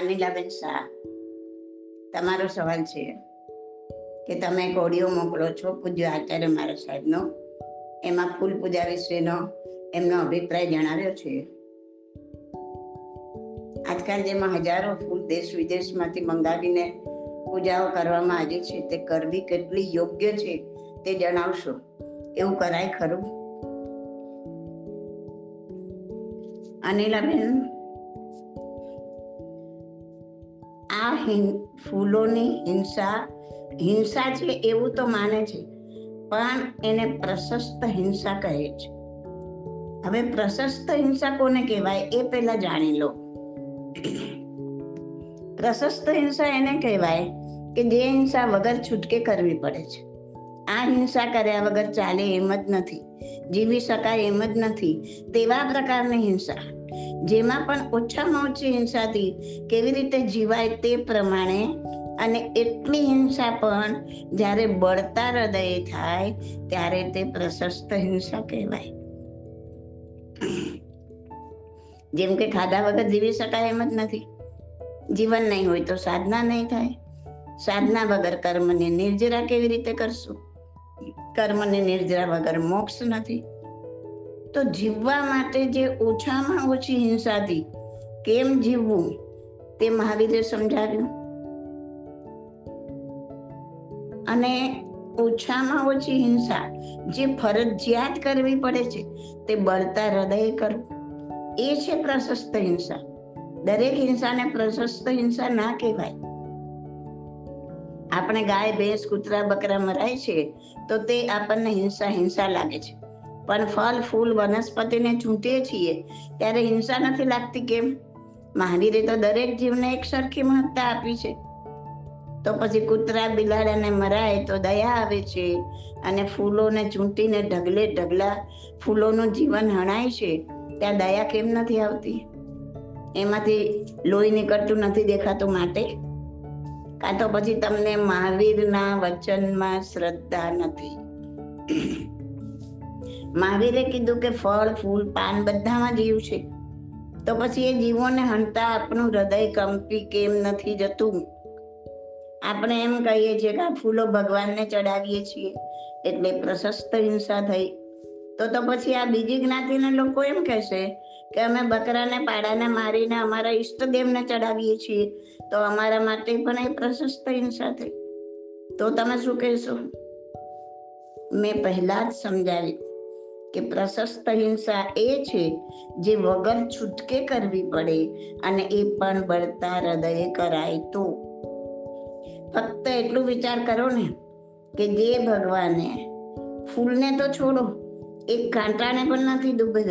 અનિલાબેન શાહ, તમારો સવાલ છે કે તમે કોડીઓ મોકલો છો પૂજ્ય આચાર્ય મારા સાહેબનો. એમાં ફૂલ પૂજા વિશેનો એમનો અભિપ્રાય જણાવ્યો છે. આજકાલ જેમાં હજારો ફૂલ દેશ વિદેશમાંથી મંગાવીને પૂજાઓ કરવામાં આવી છે, તે કરવી કેટલી યોગ્ય છે તે જણાવશો? એવું કરાય ખરું? અનિલાબેન આ ફૂલોની હિંસા હિંસા છે એવું તો માને છે, પણ એને પ્રશસ્ત હિંસા કહે છે. હવે પ્રશસ્ત હિંસા કોને કહેવાય એ પહેલા જાણી લો. પ્રશસ્ત હિંસા એને કહેવાય કે જે હિંસા વગર છૂટકે કરવી પડે છે. આ હિંસા કર્યા વગર ચાલે એમ જ નથી. જીવી શકાય એમ જ નથી. તેવા પ્રકારની હિંસા. જેમાં પણ ઓછામાં ઓછી હિંસાથી કેવી રીતે જીવાય તે પ્રમાણે અને એટલી હિંસા પણ જ્યારે બળતા હૃદય થાય, ત્યારે તે પ્રશસ્ત હિંસા કહેવાય. જેમ કે ખાધા વગર જીવી શકાય એમ જ નથી. જીવન નહીં હોય તો સાધના નહીં થાય. સાધના વગર કર્મની નિર્જરા કેવી રીતે કરશું? કર્મની નિર્જરા વગર મોક્ષ નથી. તો જીવવા માટે જે ઓછામાં ઓછી હિંસાથી કેમ જીવવું? તે મહાવીરે સમજાવ્યું. અને ઓછામાં ઓછી હિંસા જે ફરજિયાત કરવી પડે છે, તે બળતા હૃદય કરવું એ છે પ્રશસ્ત હિંસા. દરેક હિંસાને પ્રશસ્ત હિંસા ના કહેવાય. આપણે ગાય, ભેંસ, કૂતરા બકરા મરાય છે, તો તે આપણને હિંસા હિંસા લાગે છે. પણ ફળ, ફૂલ, વનસ્પતિને ચૂંટીએ છીએ, ત્યારે હિંસા નથી લાગતી કેમ? મહાવીરે તો દરેક જીવને એક સરખી મહત્તા આપી છે. તો પછી કૂતરા, બિલાડાને મરાય તો દયા આવે છે અને ફૂલોને ચૂંટીને ઢગલે ઢગલા ફૂલોનું જીવન હણાય છે, ત્યાં દયા કેમ નથી આવતી? એમાંથી લોહી નીકળતું નથી દેખાતું માટે? કાં તો પછી તમને મહાવીરના વચનમાં શ્રદ્ધા નથી. મહાવીરે કીધું કે ફળ, ફૂલ, પાન બધામાં જીવ છે. તો પછી એ જીવોને હંતા આપણું હૃદય કંપી કેમ નથી જતું? આપણે એમ કહીએ છીએ કે આ ફૂલો ભગવાનને ચડાવીએ છીએ, એટલે પ્રશસ્ત હિંસા થઈ. તો તો પછી આ બીજી જ્ઞાતિના લોકો એમ કહેશે કે અમે બકરાને, પાડાને મારીને અમારા ઈષ્ટદેવને ચડાવીએ છીએ. તો અમારા માટે પણ એ પ્રશસ્ત હિંસા થઈ. તો તમે શું કહેશો? મેં પહેલા જ સમજાવી કે પ્રશસ્ત હિંસા એ છે જે વગર છૂટકે કરવી પડે અને એ પણ બળતા હૃદયે કરાય તો. ફક્ત એટલું વિચાર કરો ને કે જે ભગવાને ફૂલને તો છોડો, એક કાંટાને પણ નથી ડૂબી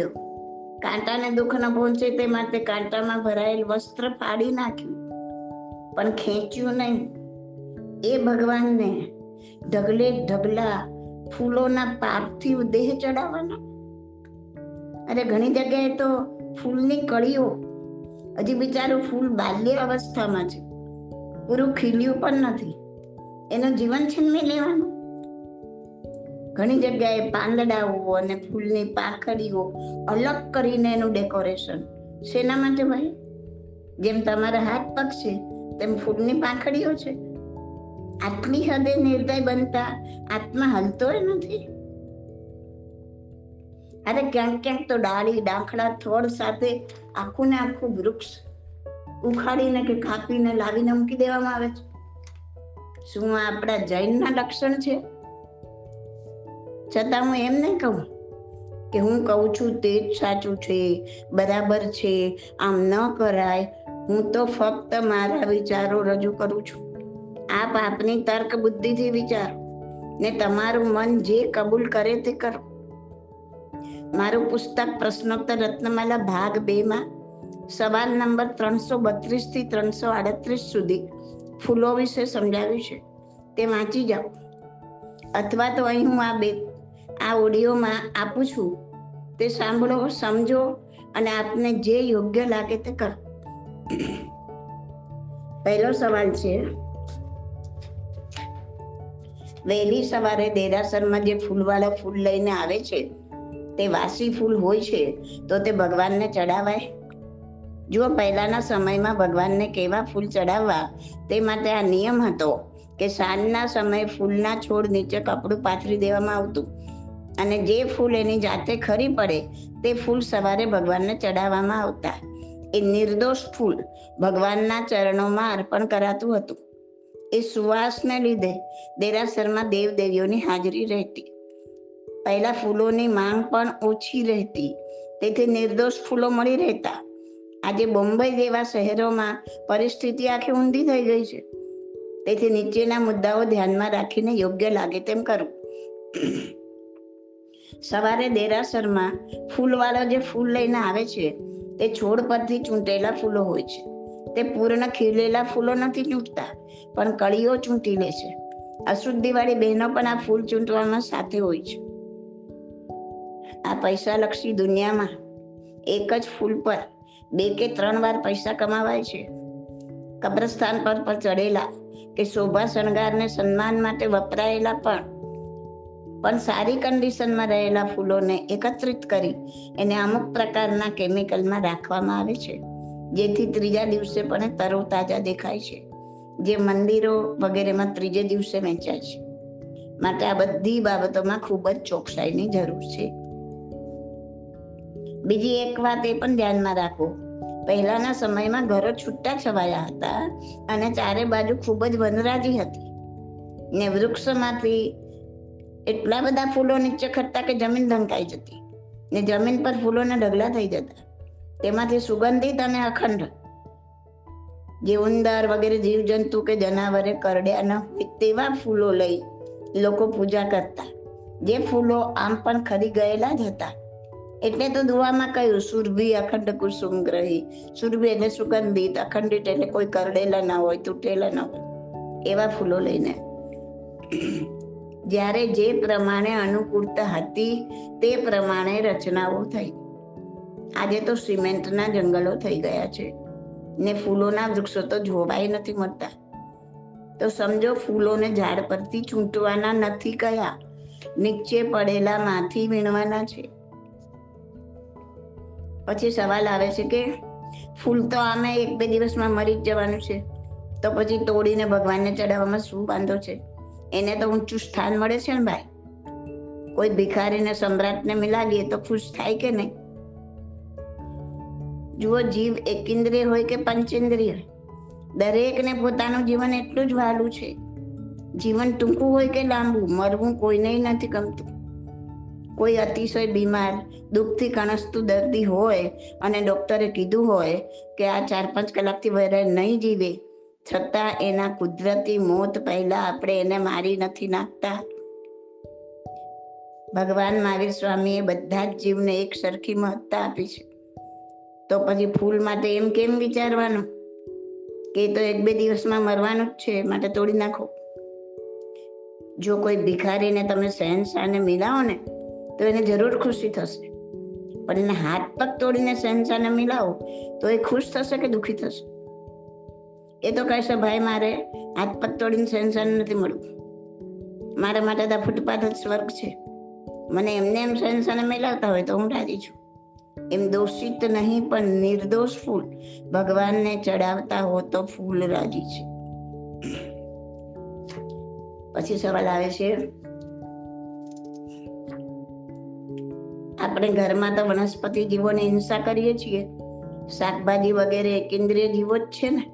કાંટાને દુઃખ ન પહોંચે તે માટે કાંટામાં ભરાયેલ વસ્ત્ર ફાડી નાખ્યું. પણ ખેંચ્યું નહીં. એ ભગવાનને ઢગલે ઢગલા ફૂલોના પાર્થિવ દેહ ચડાવવાના. અરે ઘણી જગ્યાએ તો ફૂલની કળીઓ, હજી બિચારું ફૂલ બાલ્ય અવસ્થામાં છે. પૂરું ખીલ્યું પણ નથી. એનું જીવન છીનવી લેવાનું. ઘણી જગ્યાએ પાંદડાઓ અને ફૂલની પાંખડીઓ અલગ કરીને એનું ડેકોરેશન. શેના માટે ભાઈ? જેમ તમારા હાથ પગ છે તેમ ફૂલની પાંખડીઓ છે. આટલી હદે નિર્દય બનતા આત્મા હલતો નથી. અરે ક્યાંક ક્યાંક તો ડાળી ડાંખડા થોડ સાથે આખું ને આખું વૃક્ષ ઉખાડીને કે કાપીને લાવીને મૂકી દેવામાં આવે છે. શું આ આપણા જૈનના લક્ષણ છે? છતાં હું એમ નહીં કહું કે હું કહું છું તે જ સાચું છે, બરાબર છે, આમ ન કરાય હું તો ફક્ત મારા વિચારો રજૂ કરું છું. આપ આપની તર્ક બુદ્ધિથી વિચારો. ને તમારું મન જે કબૂલ કરે તે કરો. મારું પુસ્તક પ્રશ્નોત્તર રત્નમાલા ભાગ બે માં, સવાલ નંબર ત્રણસો બત્રીસથી ત્રણસો આડત્રીસ સુધી ફૂલો વિશે સમજાવ્યું છે. તે વાંચી જાઓ. અથવા તો અહીં હું આ બે, આ ઓડિયોમાં આપું છું. તે સાંભળો, સમજો અને આપને જે યોગ્ય લાગે તે કરો. પહેલો સવાલ છે. વહેલી સવારે દેરાસરમાં જે ફૂલવાળા ફૂલ લઈને આવે છે, તે વાસી ફૂલ હોય છે, તો તે ભગવાનને ચડાવાય? જો પહેલાના સમયમાં ભગવાનને કેવા ફૂલ ચડાવવા? તે માટે આ નિયમ હતો કે સાંજના સમયે ફૂલના છોડ નીચે કપડું પાથરી દેવામાં આવતું. અને જે ફૂલ એની જાતે ખરી પડે, તે ફૂલ સવારે ભગવાનને ચડાવવામાં આવતા. એ નિર્દોષ ફૂલ ભગવાનના ચરણોમાં અર્પણ કરાતું હતું. એ સુવાસને લીધે દેરાસરમાં દેવદેવીઓની હાજરી રહેતી. પહેલા ફૂલોની માંગ પણ ઓછી રહેતી. તેથી નિર્દોષ ફૂલો મળી રહેતા. આજે બોમ્બે જેવા શહેરોમાં પરિસ્થિતિ આખી ઊંધી થઈ ગઈ છે. તેથી નીચેના મુદ્દાઓ ધ્યાનમાં રાખીને યોગ્ય લાગે તેમ કરવું સવારે દેરાસરમાં ફૂલવાળો જે ફૂલ લઈને આવે છે તે છોડ પરથી ચૂંટેલા ફૂલો હોય છે. તે પૂર્ણ ખીલેલા ફૂલો નથી ચૂંટતા, પણ કળીઓ ચૂંટી લે છે. અશુદ્ધિવાળી બહેનો પણ આ ફૂલ ચૂંટવામાં સાથે હોય છે. આ પૈસાલક્ષી દુનિયામાં એક જ ફૂલ પર બે કે ત્રણ વાર પૈસા કમાવાય છે. કબ્રસ્તાન પર પર ચડેલા કે શોભા શણગારને સન્માન માટે વપરાયેલા પણ પણ સારી કન્ડિશનમાં રહેલા ફૂલોને એકત્રિત કરી એને અમુક પ્રકારના કેમિકલમાં રાખવામાં આવે છે. જેથી ત્રીજા દિવસે પણ તરોતાજા દેખાય છે. જે મંદિરો વગેરેમાં ત્રીજે દિવસે વેચાય છે. માટે આ બધી બાબતોમાં ખૂબ જ ચોકસાઈની જરૂર છે. બીજી એક વાત એ પણ ધ્યાનમાં રાખો. પહેલાના સમયમાં ઘરો છૂટા છવાયા હતા અને ચારે બાજુ ખૂબ જ વનરાજી હતી. ને વૃક્ષમાંથી એટલા બધા ફૂલો નીચે ખટતા કે જમીન ઢંકાઈ જતી. ને જમીન પર ફૂલોના ઢગલા થઈ જતા. તેમાંથી સુગંધિત અને અખંડ. જે ઉંદર વગેરે જીવજંતુ કે જનાવરે કરડ્યા ન હોય તેવા ફૂલો લઈ લોકો પૂજા કરતા. જે ફૂલો આમ પણ ખરી ગયેલા જ હતા. એટલે તો દુવામાં કહ્યું, સુરભી અખંડ કુસુમ ગ્રહી. સુરભી એટલે સુગંધિત, અખંડિત એટલે કોઈ કરડેલા ના હોય, તૂટેલા ના હોય, એવા ફૂલો લઈને. જ્યારે જે પ્રમાણે અનુકૂળતા હતી તે પ્રમાણે રચનાઓ થઈ. આજે તો સિમેન્ટના જંગલો થઈ ગયા છે ને ફૂલોના વૃક્ષો તો જોવાય નથી મળતા. તો સમજો ફૂલોને ઝાડ પરથી છૂંટવાના નથી કયા, નીચે પડેલા માંથી વીણવાના છે. પછી સવાલ આવે છે કે ફૂલ તો આમે એક બે દિવસમાં મરી જ જવાનું છે. તો પછી તોડીને ભગવાનને ચડાવવામાં શું વાંધો છે? એને તો ઊંચું સ્થાન મળે છે ને ભાઈ? કોઈ ભિખારીને, સમ્રાટને મિલાવીએ તો ખુશ થાય કે નહીં? જુઓ, જીવ એકેન્દ્રિય હોય કે પંચેન્દ્રિય? દરેકને પોતાનું જીવન એટલું જ વહાલું છે. જીવન ટૂંકું હોય કે લાંબુ, મરવું કોઈને નથી ગમતું. કોઈ અતિશય બીમાર, દુઃખથી કણસતું, દર્દી હોય અને ડોક્ટરે કીધું હોય કે આ ચાર પાંચ કલાકથી વધારે નહીં જીવે છતાં એના કુદરતી મોત પહેલા આપણે એને મારી નથી નાખતા. ભગવાન મહાવીર સ્વામીએ બધા જ જીવને એક સરખી મહત્તા આપી છે. તો પછી ફૂલ માટે એમ કેમ વિચારવાનું? કે તો એક બે દિવસમાં મરવાનું જ છે માટે તોડી નાખો. જો કોઈ ભિખારીને તમે શહેનશાહને મિલાવો ને તો એને જરૂર ખુશી થશે. પણ એને હાથ પગ તોડીને શહેનશાહને મિલાવો, તો એ ખુશ થશે કે દુઃખી થશે? એ તો કહેશે, ભાઈ, મારે હાથ પગ તોડીને સેન્શન નથી મળ્યું મારા માટે તો ફૂટપાથ જ સ્વર્ગ છે. મને એમને એમ સેન્શન મેળવતા હોય તો હું રાજી છું. એમ દોષિત નહીં, પણ નિર્દોષ ફૂલ. ભગવાનને ચડાવતા હો તો ફૂલ રાજી છે. પછી સવાલ આવે છે, આપણે ઘરમાં તો વનસ્પતિ જીવોને હિંસા કરીએ છીએ. શાકભાજી વગેરે કેન્દ્રીય જીવો જ છે ને?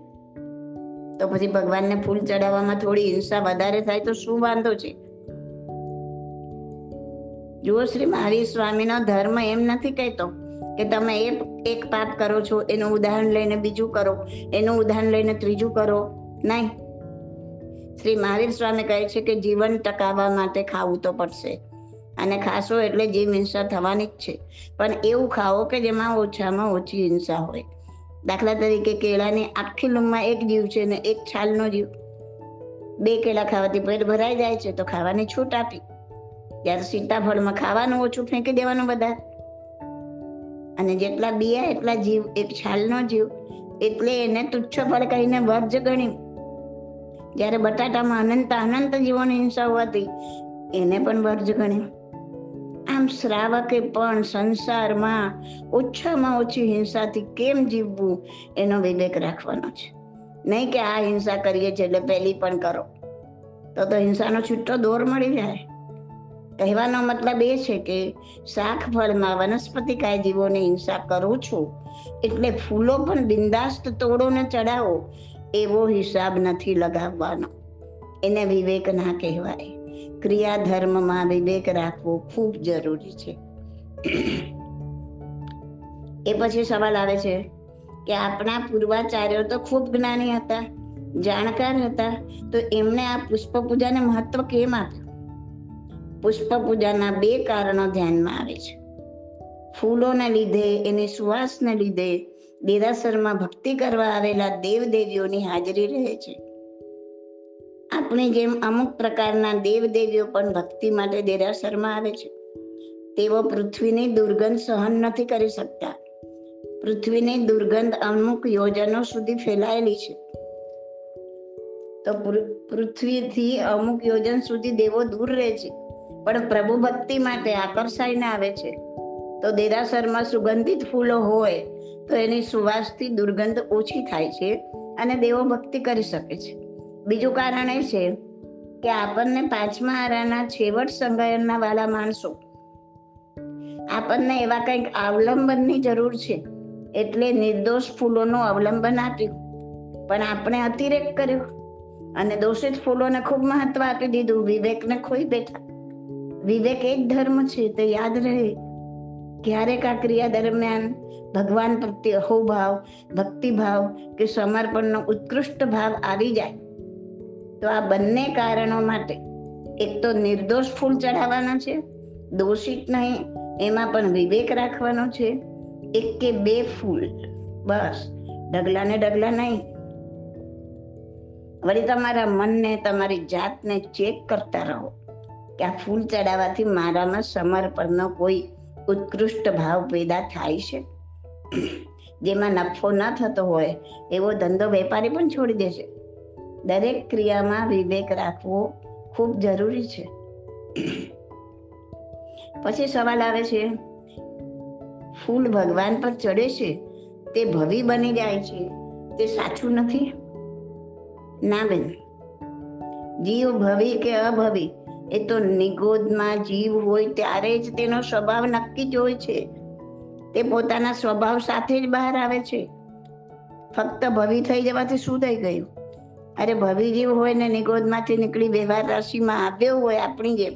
તો પછી ભગવાનને ફૂલ ચડાવવામાં થોડી હિંસા વધારે થાય તો શું વાંધો છે? જુઓ શ્રી મહાવીર સ્વામીનો ધર્મ એમ નથી કહેતો કે તમે એ એક પાપ કરો છો, એનું ઉદાહરણ લઈને બીજું કરો, એનું ઉદાહરણ લઈને ત્રીજું કરો. નહીં. શ્રી મહાવીર સ્વામી કહે છે કે જીવન ટકાવવા માટે ખાવું તો પડશે. અને ખાશો એટલે જીવ હિંસા થવાની જ છે. પણ એવું ખાઓ કે જેમાં ઓછામાં ઓછી હિંસા હોય. દાખલા તરીકે કેળાની આખી લૂમમાં એક જીવ છે ને એક છાલનો જીવ. બે કેળા ખાવાથી પેટ ભરાઈ જાય છે તો ખાવાની છૂટ આપી. જ્યારે સીતાફળમાં ખાવાનું ઓછું ફેંકી દેવાનું બધા અને જેટલા બિયા, એટલા જીવ, એક છાલનો જીવ. એટલે એને તુચ્છ ફળ કહીને વર્જ ગણ્યું. જ્યારે બટાટામાં અનંત અનંત જીવોની હિંસા હોવાથી એને પણ વર્જ ગણ્યું. આ શ્રાવકે પણ સંસારમાં ઓછામાં ઓછી હિંસાથી કેમ જીવવું? એનો વિવેક રાખવાનો છે. નહીં કે આ હિંસા કરીએ છીએ એટલે પહેલી પણ કરો. તો તો હિંસાનો છૂટો દોર મળી જાય. કહેવાનો મતલબ એ છે કે શાક ફળમાં વનસ્પતિકાય જીવોને હિંસા કરું છું એટલે ફૂલો પણ બિંદાસ્ત તોડોને ચડાવો એવો હિસાબ નથી લગાવવાનો. એને વિવેક ના કહેવાય. ક્રિયા ધર્મમાં વિવેક રાખવો ખૂબ જરૂરી છે. એ પછી સવાલ આવે છે કે આપણા પૂર્વાચાર્યો તો ખૂબ જ્ઞાની હતા, જાણકાર હતા, તો એમણે આ પુષ્પ પૂજાને મહત્વ કેમ આપ્યું? પુષ્પ પૂજાના બે કારણો ધ્યાનમાં આવે છે. ફૂલોના લીધે, એની સુવાસને લીધે દેરાસરમાં ભક્તિ કરવા આવેલા દેવદેવીઓની હાજરી રહે છે. આપણી જેમ અમુક પ્રકારના દેવ દેવીઓ પણ ભક્તિ માટે દેરાસરમાં આવે છે, તેઓ પૃથ્વીની દુર્ગંધ સહન નથી કરી શકતા. પૃથ્વીની દુર્ગંધ અમુક યોજનો સુધી ફેલાયેલી છે. તો પૃથ્વીથી અમુક યોજન સુધી દેવો દૂર રહે છે, પણ પ્રભુ ભક્તિ માટે આકર્ષાઈને આવે છે. તો દેરાસરમાં સુગંધિત ફૂલો હોય, તો એની સુવાસથી દુર્ગંધ ઓછી થાય છે અને દેવો ભક્તિ કરી શકે છે. બીજું કારણ એ છે કે આપણને પાંચમા આરાના છેવટ સંગાયનના વાલા માણસો. આપણને એવા કંઈક અવલંબનની જરૂર છે, એટલે નિર્દોષ ફૂલોનું અવલંબન આપ્યું. પણ આપણે અતિરેક કર્યો અને દોષિત ફૂલોને ખૂબ મહત્વ આપી દીધું. વિવેકને ખોઈ બેઠા. વિવેક એક ધર્મ છે, તે યાદ રહે. ક્યારેક આ ક્રિયા દરમિયાન ભગવાન પ્રત્યે અહોભાવ, ભક્તિભાવ કે સમર્પણનો ઉત્કૃષ્ટ ભાવ આવી જાય. તો આ બંને કારણો માટે એક તો નિર્દોષ ફૂલ ચઢાવવાનો છે, દોષિત નહીં, એમાં પણ વિવેક રાખવાનો છે. એક કે બે ફૂલ, બસ ડગલા ને ડગલા નહીં. વળી તમારા મનને, તમારી જાતને ચેક કરતા રહો કે આ ફૂલ ચડાવવાથી મારામાં સમર્પણનો કોઈ ઉત્કૃષ્ટ ભાવ પેદા થાય છે. જેમાં નફો ન થતો હોય, એવો ધંધો વેપારી પણ છોડી દેશે દરેક ક્રિયામાં વિવેક રાખવો ખૂબ જરૂરી છે. પછી સવાલ આવે છે, ફૂલ ભગવાન પર ચડે છે, તે ભવી બની જાય છે, તે સાચું નથી? ના બેન. જીવ ભવી કે અભવી, એ તો નિગોદમાં જીવ હોય ત્યારે જ તેનો સ્વભાવ નક્કી જ હોય છે. તે પોતાના સ્વભાવ સાથે જ બહાર આવે છે. ફક્ત ભવી થઈ જવાથી શું થઈ ગયું? અરે ભવી જીવ હોય ને નિગોદમાંથી નીકળી વ્યવહાર રાશિમાં આવ્યો હોય આપણી જેમ,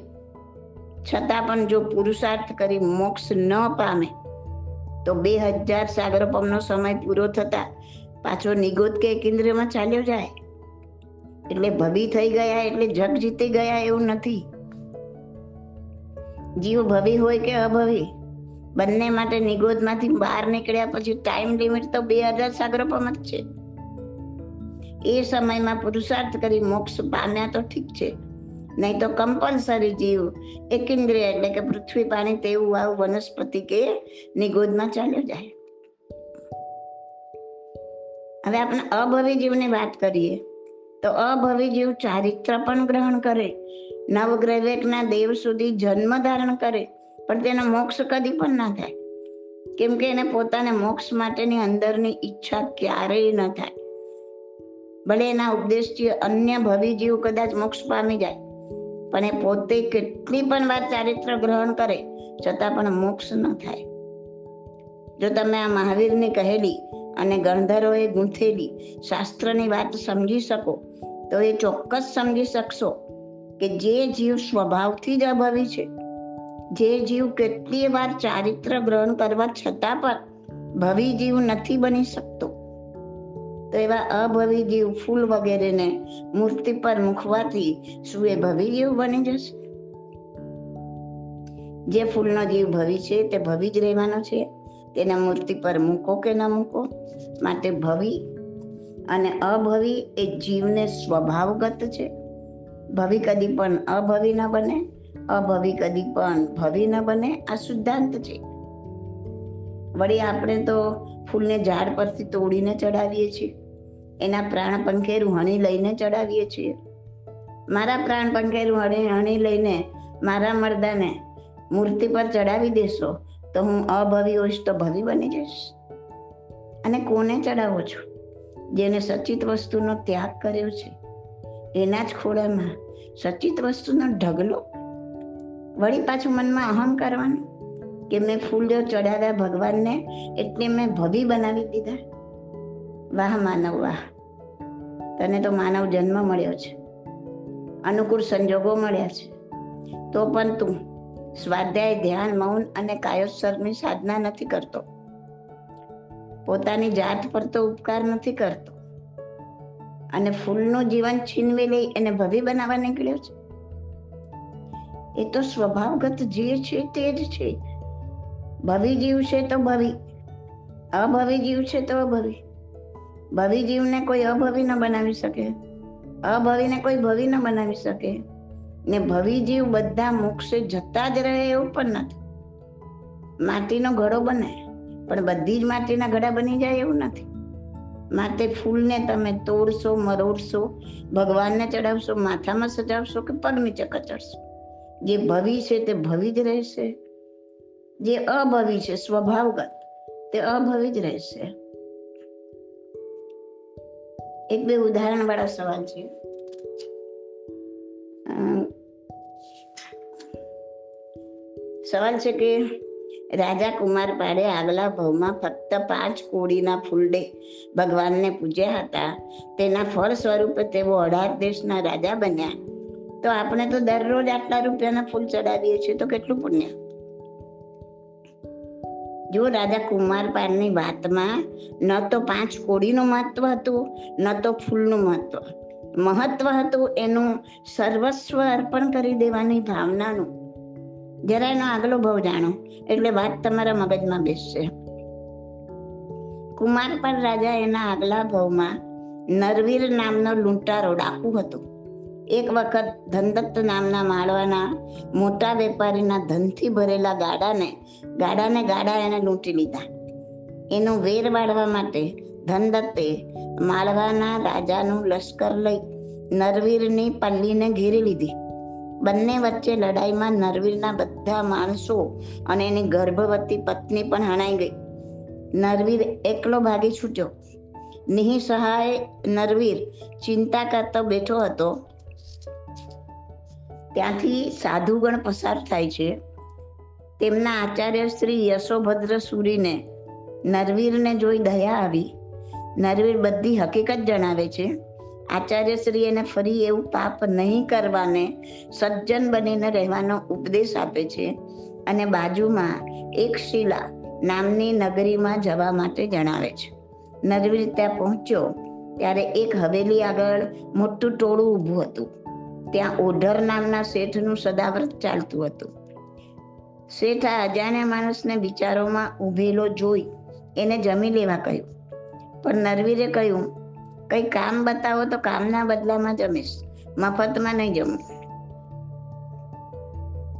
છતાં પણ જો પુરુષાર્થ કરી મોક્ષ ન પામે, તો બે હજાર સાગરોપમનો સમય પૂરો થતા પાછો નિગોદ કે કેન્દ્રમાં ચાલ્યો જાય. એટલે ભવી થઈ ગયા એટલે જગ જીતી ગયા એવું નથી. જીવ ભવી હોય કે અભવી બંને માટે નિગોદમાંથી બહાર નીકળ્યા પછી ટાઈમ લિમિટ તો બે હજાર સાગરોપમ જ છે. એ સમયમાં પુરુષાર્થ કરી મોક્ષ પામ્યા તો ઠીક છે. નહીં તો કમ્પલસરી જીવ, એકેન્દ્રિય એટલે કે પૃથ્વી પાણી, તેવું આવું વનસ્પતિ કે નિગોદમાં ચાલ્યો જાય. હવે આપણે અભવી જીવની વાત કરીએ. તો અભવી જીવ ચારિત્ર પણ ગ્રહણ કરે. નવગ્રહના દેવ સુધી જન્મ ધારણ કરે, પણ તેનો મોક્ષ કદી પણ ના થાય. કેમ કે એને પોતાને મોક્ષ માટેની અંદરની ઈચ્છા ક્યારેય ન થાય. ભલે એના ઉપદેશથી અન્ય ભવી જીવ કદાચ મોક્ષ પામી જાય, પણ એ પોતે કેટલી પણ વાર ચારિત્ર ગ્રહણ કરે, છતાં પણ મોક્ષ ન થાય. જો તમે આ મહાવીરની કહેલી અને ગણધરોએ ગૂંથેલી શાસ્ત્રની વાત સમજી શકો, તો એ ચોક્કસ સમજી શકશો કે જે જીવ સ્વભાવથી જ અભવી છે. જે જીવ કેટલી વાર ચારિત્ર ગ્રહણ કરવા છતાં પણ ભવી જીવ નથી બની શકતો. તો એવા અભવી જીવ ફૂલ વગેરેને મૂર્તિ પર મૂકવાથી શું એ ભવી જીવ બની જશે. જે ફૂલનો જીવ ભવી છે તે ભવી જ રહેવાનો છે. તેને મૂર્તિ પર મૂકો કે ન મૂકો, માટે ભવી અને અભવી એ જીવને સ્વભાવગત છે. ભવી કદી પણ અભવી ન બને, અભવી કદી પણ ભવી ન બને, આ સિદ્ધાંત છે. વળી આપણે તો ફૂલને ઝાડ પરથી તોડીને ચડાવીએ છીએ. એના પ્રાણ પંખેરું હણી લઈને ચડાવીએ છીએ. મારા પ્રાણ પંખેરું હણી હણી લઈને મારા મરદાને મૂર્તિ પર ચડાવી દેશો, તો હું અભવી હોઈશ, તો ભવી બની જઈશ. અને કોને ચડાવો છો? જેને સચિત વસ્તુનો ત્યાગ કર્યો છે. એના જ ખોળામાં સચિત વસ્તુનો ઢગલો? વળી પાછું મનમાં અહમ કરવાનું? કે મેં ફૂલ જો ચડાવ્યા ભગવાનને, એટલે મેં ભવી બનાવી દીધા? વાહ માનવ વાહ. તને તો માનવ જન્મ મળ્યો છે. અનુકૂળ સંજોગો મળ્યા છે. તો પણ તું સ્વાધ્યાય, ધ્યાન, મૌન અને કાયોત્સર્ગની સાધના નથી કરતો. પોતાની જાત પર તો ઉપકાર નથી કરતો. અને ફૂલનું જીવન છીનવી લઈ એને ભવી બનાવવા નીકળ્યો છે. એ તો સ્વભાવગત જે છે તે જ છે. ભવી જીવ છે તો ભવી. અભવી જીવ છે તો અભવી. ભવી જીવને કોઈ અભવી ન બનાવી શકે. અભવીને કોઈ ભવી ન બનાવી શકે. ને ભવી જીવ બધા મોક્ષે જતા જ રહે એવું પણ નથી. માટીનો ઘડો બને, પણ બધી જ માટીના ઘડા બની જાય એવું નથી. માટે ફૂલને તમે તોડશો, મરોડશો, ભગવાનને ચડાવશો માથામાં સજાવશો કે પગ નીચે કચડશો? જે ભવી છે તે ભવી જ રહેશે. જે અભવી છે સ્વભાવગત, તે અભવી જ રહેશે. એક બે ઉદાહરણ વાળા સવાલ છે. સવાલ છે કે રાજા કુમાર પાડે આગલા ભવમાં ફક્ત પાંચ કોળીના ફૂલડે ભગવાનને પૂજ્યા હતા. તેના ફળ સ્વરૂપે તેઓ અઢાર દેશના રાજા બન્યા. તો આપણે તો દરરોજ આટલા રૂપિયાના ફૂલ ચડાવીએ છીએ, તો કેટલું પુણ્ય? જો રાજા કુમારપાળની વાતમાં ન તો પાંચ કોડીનું મહત્વ હતું, ન તો ફૂલનું મહત્વ. મહત્વ હતું એનું સર્વસ્વ અર્પણ કરી દેવાની ભાવનાનું. જરા એનો આગલો ભાવ જાણો, એટલે વાત તમારા મગજમાં બેસશે. કુમારપાળ રાજા એના આગલા ભાવમાં નરવીર નામનો લૂંટારો ડાકુ હતો. એક વખત ધનદત્ત નામના માળવાના મોટા વેપારીના ધનથી ભરેલા ગાડાને ગાડાને ગાડા એને લૂંટી લીધા. એનો વેર વાળવા માટે ધનદત્તે માળવાના રાજાનું લશ્કર લઈ નરવીરની પલ્લીને ઘેરી લીધી. બંને વચ્ચે લડાઈમાં નરવીરના બધા માણસો અને એની ગર્ભવતી પત્ની પણ હણાઈ ગઈ. નરવીર એકલો ભાગી છૂટ્યો. નિઃસહાય નરવીર ચિંતા કરતો બેઠો હતો. ત્યાંથી સાધુગણ પસાર થાય છે. તેમના આચાર્ય શ્રી યશોભદ્ર સુરીને નરવીરને જોઈ દયા આવી. નરવીર બધી હકીકત જણાવે છે. આચાર્ય શ્રી એને ફરી એવું પાપ નહીં કરવાને સજ્જન બનીને રહેવાનો ઉપદેશ આપે છે અને બાજુમાં એક શિલા નામની નગરીમાં જવા માટે જણાવે છે. નરવીર ત્યાં પહોંચ્યો ત્યારે એક હવેલી આગળ મોટું ટોળું ઊભું હતું. ત્યાં ઓઢર નામના શેઠનું સદાવ્રત ચાલતું હતું. શેઠ આ અજાણ્યા માણસને વિચારોમાં ઊભેલો જોઈ એને જમી લેવા કહ્યું. પણ નરવીરે કહ્યું, કંઈ કામ બતાવો તો કામના બદલામાં જમીશ. મફતમાં નહીં જમું.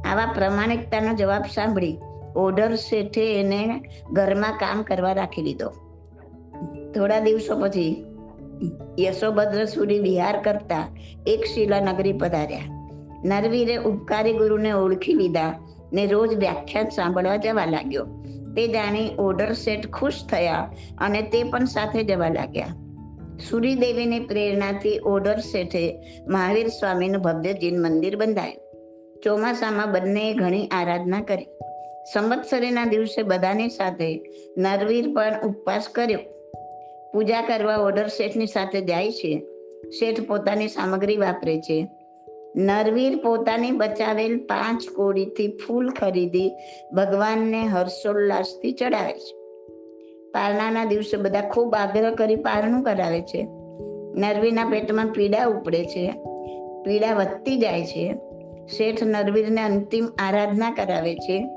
આવા પ્રમાણિકતાનો જવાબ સાંભળી ઓર્ડર શેઠે એને ઘરમાં કામ કરવા રાખી લીધો થોડા દિવસો પછી યશોભદ્ર સુરી વિહાર કરતા એક શિલા નગરી પધાર્યા. નરવીરે ઉપકારી ગુરુને ઓળખી લીધા ને રોજ વ્યાખ્યાન સાંભળવા જવા લાગ્યો. તે જાણી ઓર્ડર સેટ ખુશ થયા અને તે પણ સાથે જવા લાગ્યા. સૂરીદેવીની પ્રેરણાથી ઓર્ડર સેઠે મહાવીર સ્વામીનું ભવ્ય જીન મંદિર બંધાયું. ચોમાસામાં બંનેએ ઘણી આરાધના કરી. સંવત્સરીના દિવસે બધાની સાથે નરવીર પણ ઉપવાસ કર્યો. પૂજા કરવા ઓર્ડર શેઠની સાથે જાય છે. શેઠ પોતાની સામગ્રી વાપરે છે. નરવીર પોતાની બચાવેલ પાંચ કોડીથી ફૂલ ખરીદી ભગવાનને હર્ષોલ્લાસથી ચડાવે છે. પારણાના દિવસે બધા ખૂબ આગ્રહ કરી પારણું કરાવે છે. નરવીરના પેટમાં પીડા ઉપડે છે. પીડા વધતી જાય છે. શેઠ નરવીરને અંતિમ આરાધના કરાવે છે.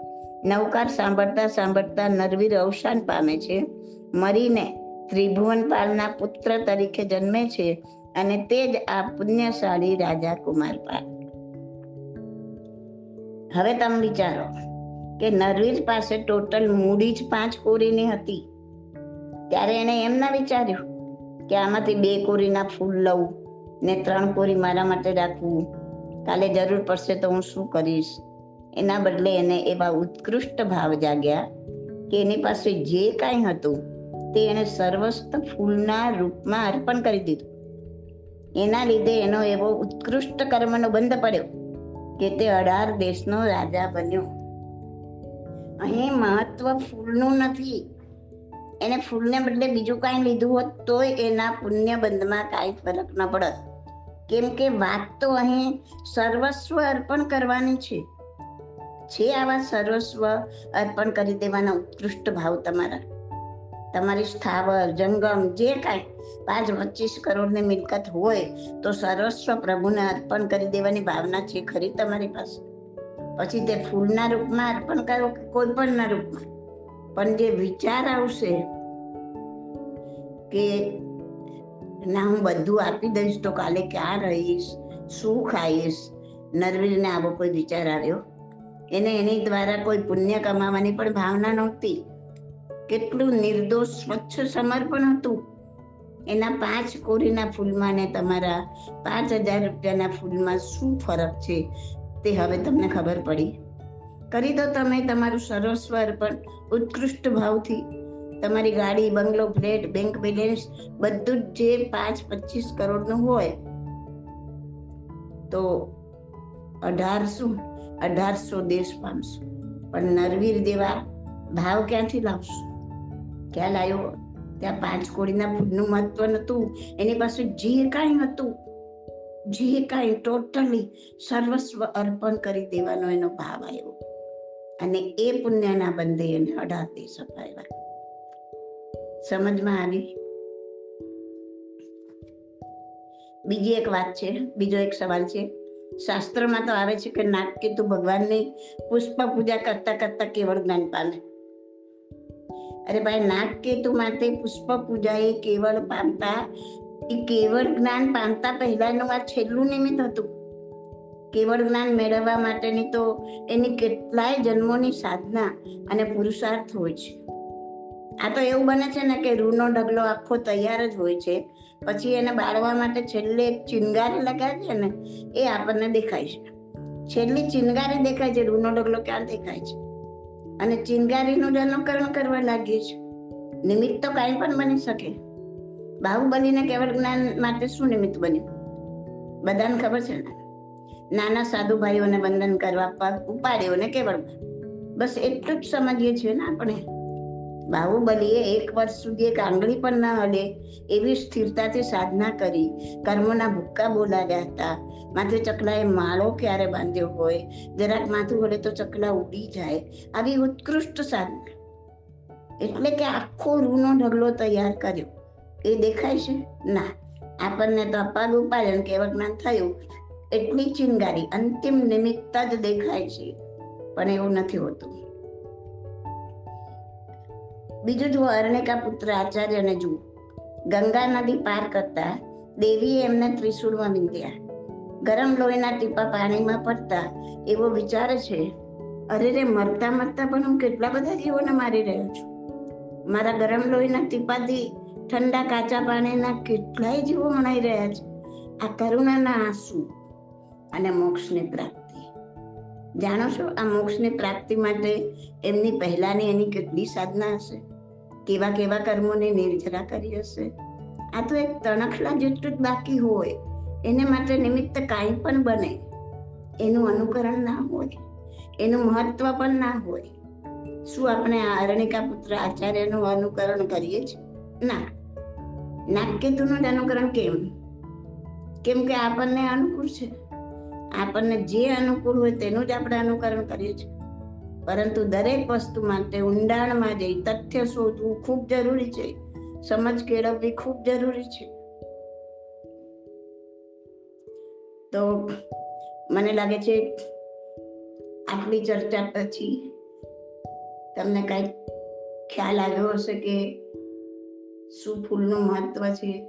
નવકાર સાંભળતા સાંભળતા નરવીર અવસાન પામે છે. મરીને ત્રિભુવનપાલના પુત્ર તરીકે જન્મે છે અને તે જ આ પુણ્યશાળી રાજા કુમારપાલ હવે તમે વિચારો કે નરવીર પાસે ટોટલ મૂડી જ પાંચ કોરીની હતી. ત્યારે એણે એમ ના વિચાર્યું કે આમાંથી બે કોરીના ફૂલ લઉં ને ત્રણ કોરી મારા માટે રાખવું કાલે જરૂર પડશે તો હું શું કરીશ? એના બદલે એને એવા ઉત્કૃષ્ટ ભાવ જાગ્યા કે એની પાસે જે કાંઈ હતું તે એણે સર્વસ્ત ફૂલના રૂપમાં અર્પણ કરી દીધું. એના લીધે એનો એવો ઉત્કૃષ્ટ કર્મનો બંધ પડ્યો કે તે અઢાર દેશનો રાજા બન્યો. અહીં મહત્વ ફૂલનું નથી. એને ફૂલને બદલે બીજું કાંઈ લીધું હોત તોય એના પુણ્ય બંધમાં કાંઈ ફરક ન પડત. કેમ કે વાત તો અહીં સર્વસ્વ અર્પણ કરવાની છે. છે આવા સર્વસ્વ અર્પણ કરી દેવાના ઉત્કૃષ્ટ ભાવ તમારા. તમારી સ્થાવર જંગમ જે કાંઈ પાંચ પચીસ કરોડની મિલકત હોય તો સર્વસ્વ પ્રભુને અર્પણ કરી દેવાની ભાવના છે ખરી તમારી પાસે. પછી તે ફૂલના રૂપમાં અર્પણ કરો કે કોઈ પણના રૂપમાં? પણ જે વિચાર આવશે કે ના, હું બધું આપી દઈશ તો કાલે ક્યાં રહીશ? શું ખાઈશ? નરવીરને આવો કોઈ વિચાર આવ્યો? એને એની દ્વારા કોઈ પુણ્ય કમાવાની પણ ભાવના નહોતી. કેટલું નિર્દોષ સ્વચ્છ સમર્પણ હતું? એના પાંચ કોરીના ફૂલમાં ને તમારા પાંચ હજાર રૂપિયાના ફૂલમાં શું ફરક છે તે હવે તમને ખબર પડી. કરી દો તમે તમારું સર્વસ્વ અર્પણ ઉત્કૃષ્ટ ભાવથી. તમારી ગાડી, બંગલો, ફ્લેટ, બેંક બેલેન્સ બધું જ જે પાંચ પચીસ કરોડનું હોય. તો અઢારસો અઢારસો દેશ પામશો. પણ નરવીર દેવા, ભાવ ક્યાંથી લાવશો? ક્યાં આવ્યો? ત્યાં પાંચ કોડીના ફૂડનું મહત્વ નહોતું. એની પાસે જે કાંઈ હતું, જે કાંઈ ટોટલી સર્વસ્વ અર્પણ કરી દેવાનો એનો ભાવ આવ્યો. અને એ પુણ્યના બંધે એને અઢાર દેશ અપાવ્યા સમજમાં આવી? બીજી એક વાત છે, બીજો એક સવાલ છે. શાસ્ત્રમાં તો આવે છે કે નાગકેતુ ભગવાનની પુષ્પ પૂજા કરતા કરતા કેવળ જ્ઞાન પામે. અરે ભાઈ નાગકેતુ માટે પુષ્પ પૂજા એ કેવળ પામતા, એ કેવળ જ્ઞાન પામતા પહેલાનું આ છેલ્લું નિમિત્ત હતું. કેવળ જ્ઞાન મેળવવા માટેની તો એની કેટલાય જન્મોની સાધના અને પુરુષાર્થ હોય છે. આ તો એવું બને છે ને કે રૂનો ઢગલો આખો તૈયાર જ હોય છે. પછી એને બાળવા માટે છેલ્લે એક ચિનગારી લગાવે છે ને, એ આપણને દેખાય છે. છેલ્લી ચિનગારી દેખાય છે, રૂનો ઢગલો ક્યાં દેખાય છે? અને ચિનગારીનું જ અનુકરણ કરવા લાગીએ છીએ નિમિત્ત તો કાંઈ પણ બની શકે. બાહુબલીને કેવળ જ્ઞાન માટે શું નિમિત્ત બન્યું? બધાને ખબર છે ને? નાના સાધુ ભાઈઓને વંદન કરવા પગ ઉપાડ્યો ને કેવળ બસ એટલું જ સમજીએ છીએ ને આપણે. બાહુબલીએ એક વર્ષ સુધી એક આંગળી પણ ન હલે એવી સ્થિરતાથી સાધના કરી, કર્મોના ભૂક્કા બોલાવ્યા હતા. માથે ચકલાએ માળો ક્યારે બાંધ્યો હોય? જરાક માથું હલે તો ચકલા ઉડી જાય. આવી ઉત્કૃષ્ટ સાધના. એટલે કે આખો રૂનો ઢગલો તૈયાર કર્યો. એ દેખાય છે? ના. આપણને તો પગ ઉપાડ્યો કે જ્ઞાન થયું. એટલી ચિંગારી અંતિમ નિમિત્ત જ દેખાય છે. પણ એવું નથી હોતું. બીજું જુઓ, અરણિકા પુત્ર આચાર્યને જુઓ. ગંગા નદી પાર કરતા દેવીએ એમને ત્રિશુળમાં વિંધ્યા. ગરમ લોહીના ટીપા પાણીમાં પડતા એવો વિચાર છે. અરે રે, મરતા મરતા પણ હું કેટલા બધા જીવોને મારી રહ્યો છું. મારા ગરમ લોહીના ટીપાથી ઠંડા કાચા પાણીના કેટલાય જીવો મણાઈ રહ્યા છે. આ કરુણાના આંસુ અને મોક્ષની પ્રાપ્તિ. જાણો છો, આ મોક્ષની પ્રાપ્તિ માટે એમની પહેલાની એની કેટલી સાધના હશે? કેવા કેવા કર્મોને નિર્જરા કરી હશે? આ તો એક તણખલા જેટલું જ બાકી હોય. એને માટે નિમિત્ત કાંઈ પણ બને, એનું અનુકરણ ના હોય, એનું મહત્વ પણ ના હોય. શું આપણે આ અરણિકા પુત્ર આચાર્યનું અનુકરણ કરીએ છીએ? ના. નાગકેતુનું જ અનુકરણ કેમ? કેમ કે આપણને અનુકૂળ છે. આપણને જે અનુકૂળ હોય તેનું જ આપણે અનુકરણ કરીએ છીએ. પરંતુ દરેક વસ્તુ માટે ઊંડાણમાં જઈ, તથ્ય શોધવું ખૂબ જરૂરી છે. સમજ કેળવવી ખૂબ જરૂરી છે. તો મને લાગે છે આટલી ચર્ચા પછી તમને કાંઈક ખ્યાલ આવ્યો હશે કે શું ફૂલનું મહત્વ છે,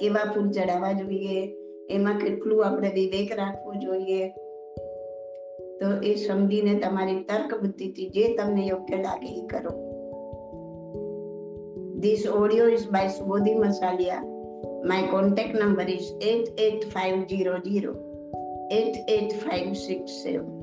કેવા ફૂલ ચડાવવા જોઈએ, એમાં કેટલું આપણે વિવેક રાખવો જોઈએ તો એ સમજીને તમારી તર્ક બુદ્ધિથી જે તમને યોગ્ય લાગે એ કરો this audio is by Subodhi Masalia. My contact number is 88500 88567.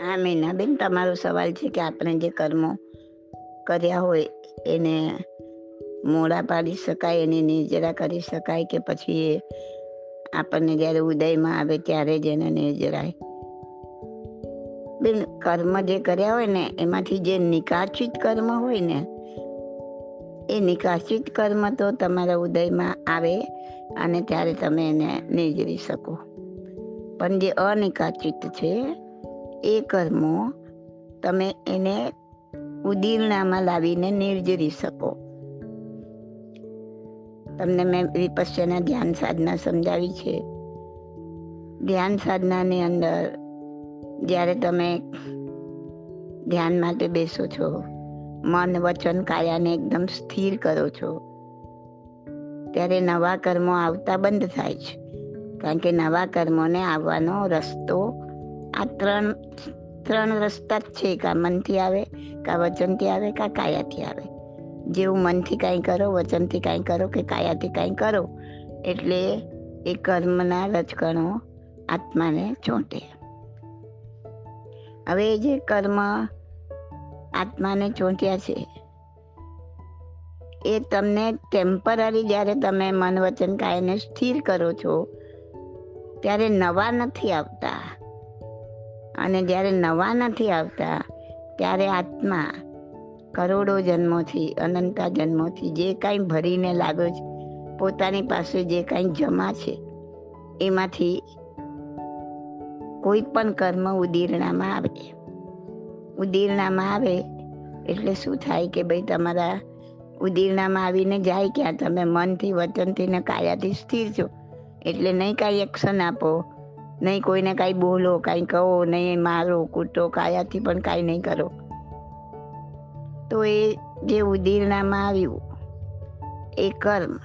હા, મીનાબેન, તમારો સવાલ છે કે આપણે જે કર્મો કર્યા હોય એને મોડા પાડી શકાય, એની નિર્જરા કરી શકાય કે પછી એ આપણને જ્યારે ઉદયમાં આવે ત્યારે જ એને નિર્જરાય. બેન, કર્મ જે કર્યા હોય ને, એમાંથી જે નિકાસિત કર્મ હોય ને, એ નિકાસિત કર્મ તો તમારા ઉદયમાં આવે અને ત્યારે તમે એને નિર્જરી શકો. પણ જે અનિકાસિત છે, એ કર્મો તમે એને ઉદીરણામાં લાવીને નિર્જરી શકો. તમને મેં વિપસ્યના ધ્યાન સાધના સમજાવી છે. ધ્યાન સાધનાની અંદર જ્યારે તમે ધ્યાન માટે બેસો છો, મન, વચન, કાયાને એકદમ સ્થિર કરો છો, ત્યારે નવા કર્મો આવતા બંધ થાય છે. કારણ કે નવા કર્મોને આવવાનો રસ્તો આ ત્રણ ત્રણ રસ્તા જ છે. કા મનથી આવે, કા વચનથી આવે, કાં કાયાથી આવે. જેવું મનથી કાંઈ કરો, વચનથી કાંઈ કરો કે કાયાથી કાંઈ કરો, એટલે એ કર્મના રજકણો આત્માને ચોંટે. હવે જે કર્મ આત્માને ચોંટ્યા છે, એ તમને ટેમ્પરરી જ્યારે તમે મન, વચન, કાયને સ્થિર કરો છો, ત્યારે નવા નથી આવતા. અને જ્યારે નવા નથી આવતા, ત્યારે આત્મા કરોડો જન્મોથી, અનંતા જન્મોથી જે કાંઈ ભરીને લાગે છે, પોતાની પાસે જે કાંઈ જમા છે, એમાંથી કોઈ પણ કર્મ ઉદીરણામાં આવે ઉદીરણામાં આવે એટલે શું થાય કે ભાઈ તમારા ઉદીરણામાં આવીને જાય ક્યાં? તમે મનથી, વચનથી ને કાયાથી સ્થિર છો. એટલે નહીં કાંઈ એક્શન આપો, નહીં કોઈને કાંઈ બોલો, કાંઈ કહો, નહીં મારો, કૂટો, કાયાથી પણ કાંઈ નહીં કરો. તો એ જે ઉદીરણામાં આવ્યું, એ કર્મ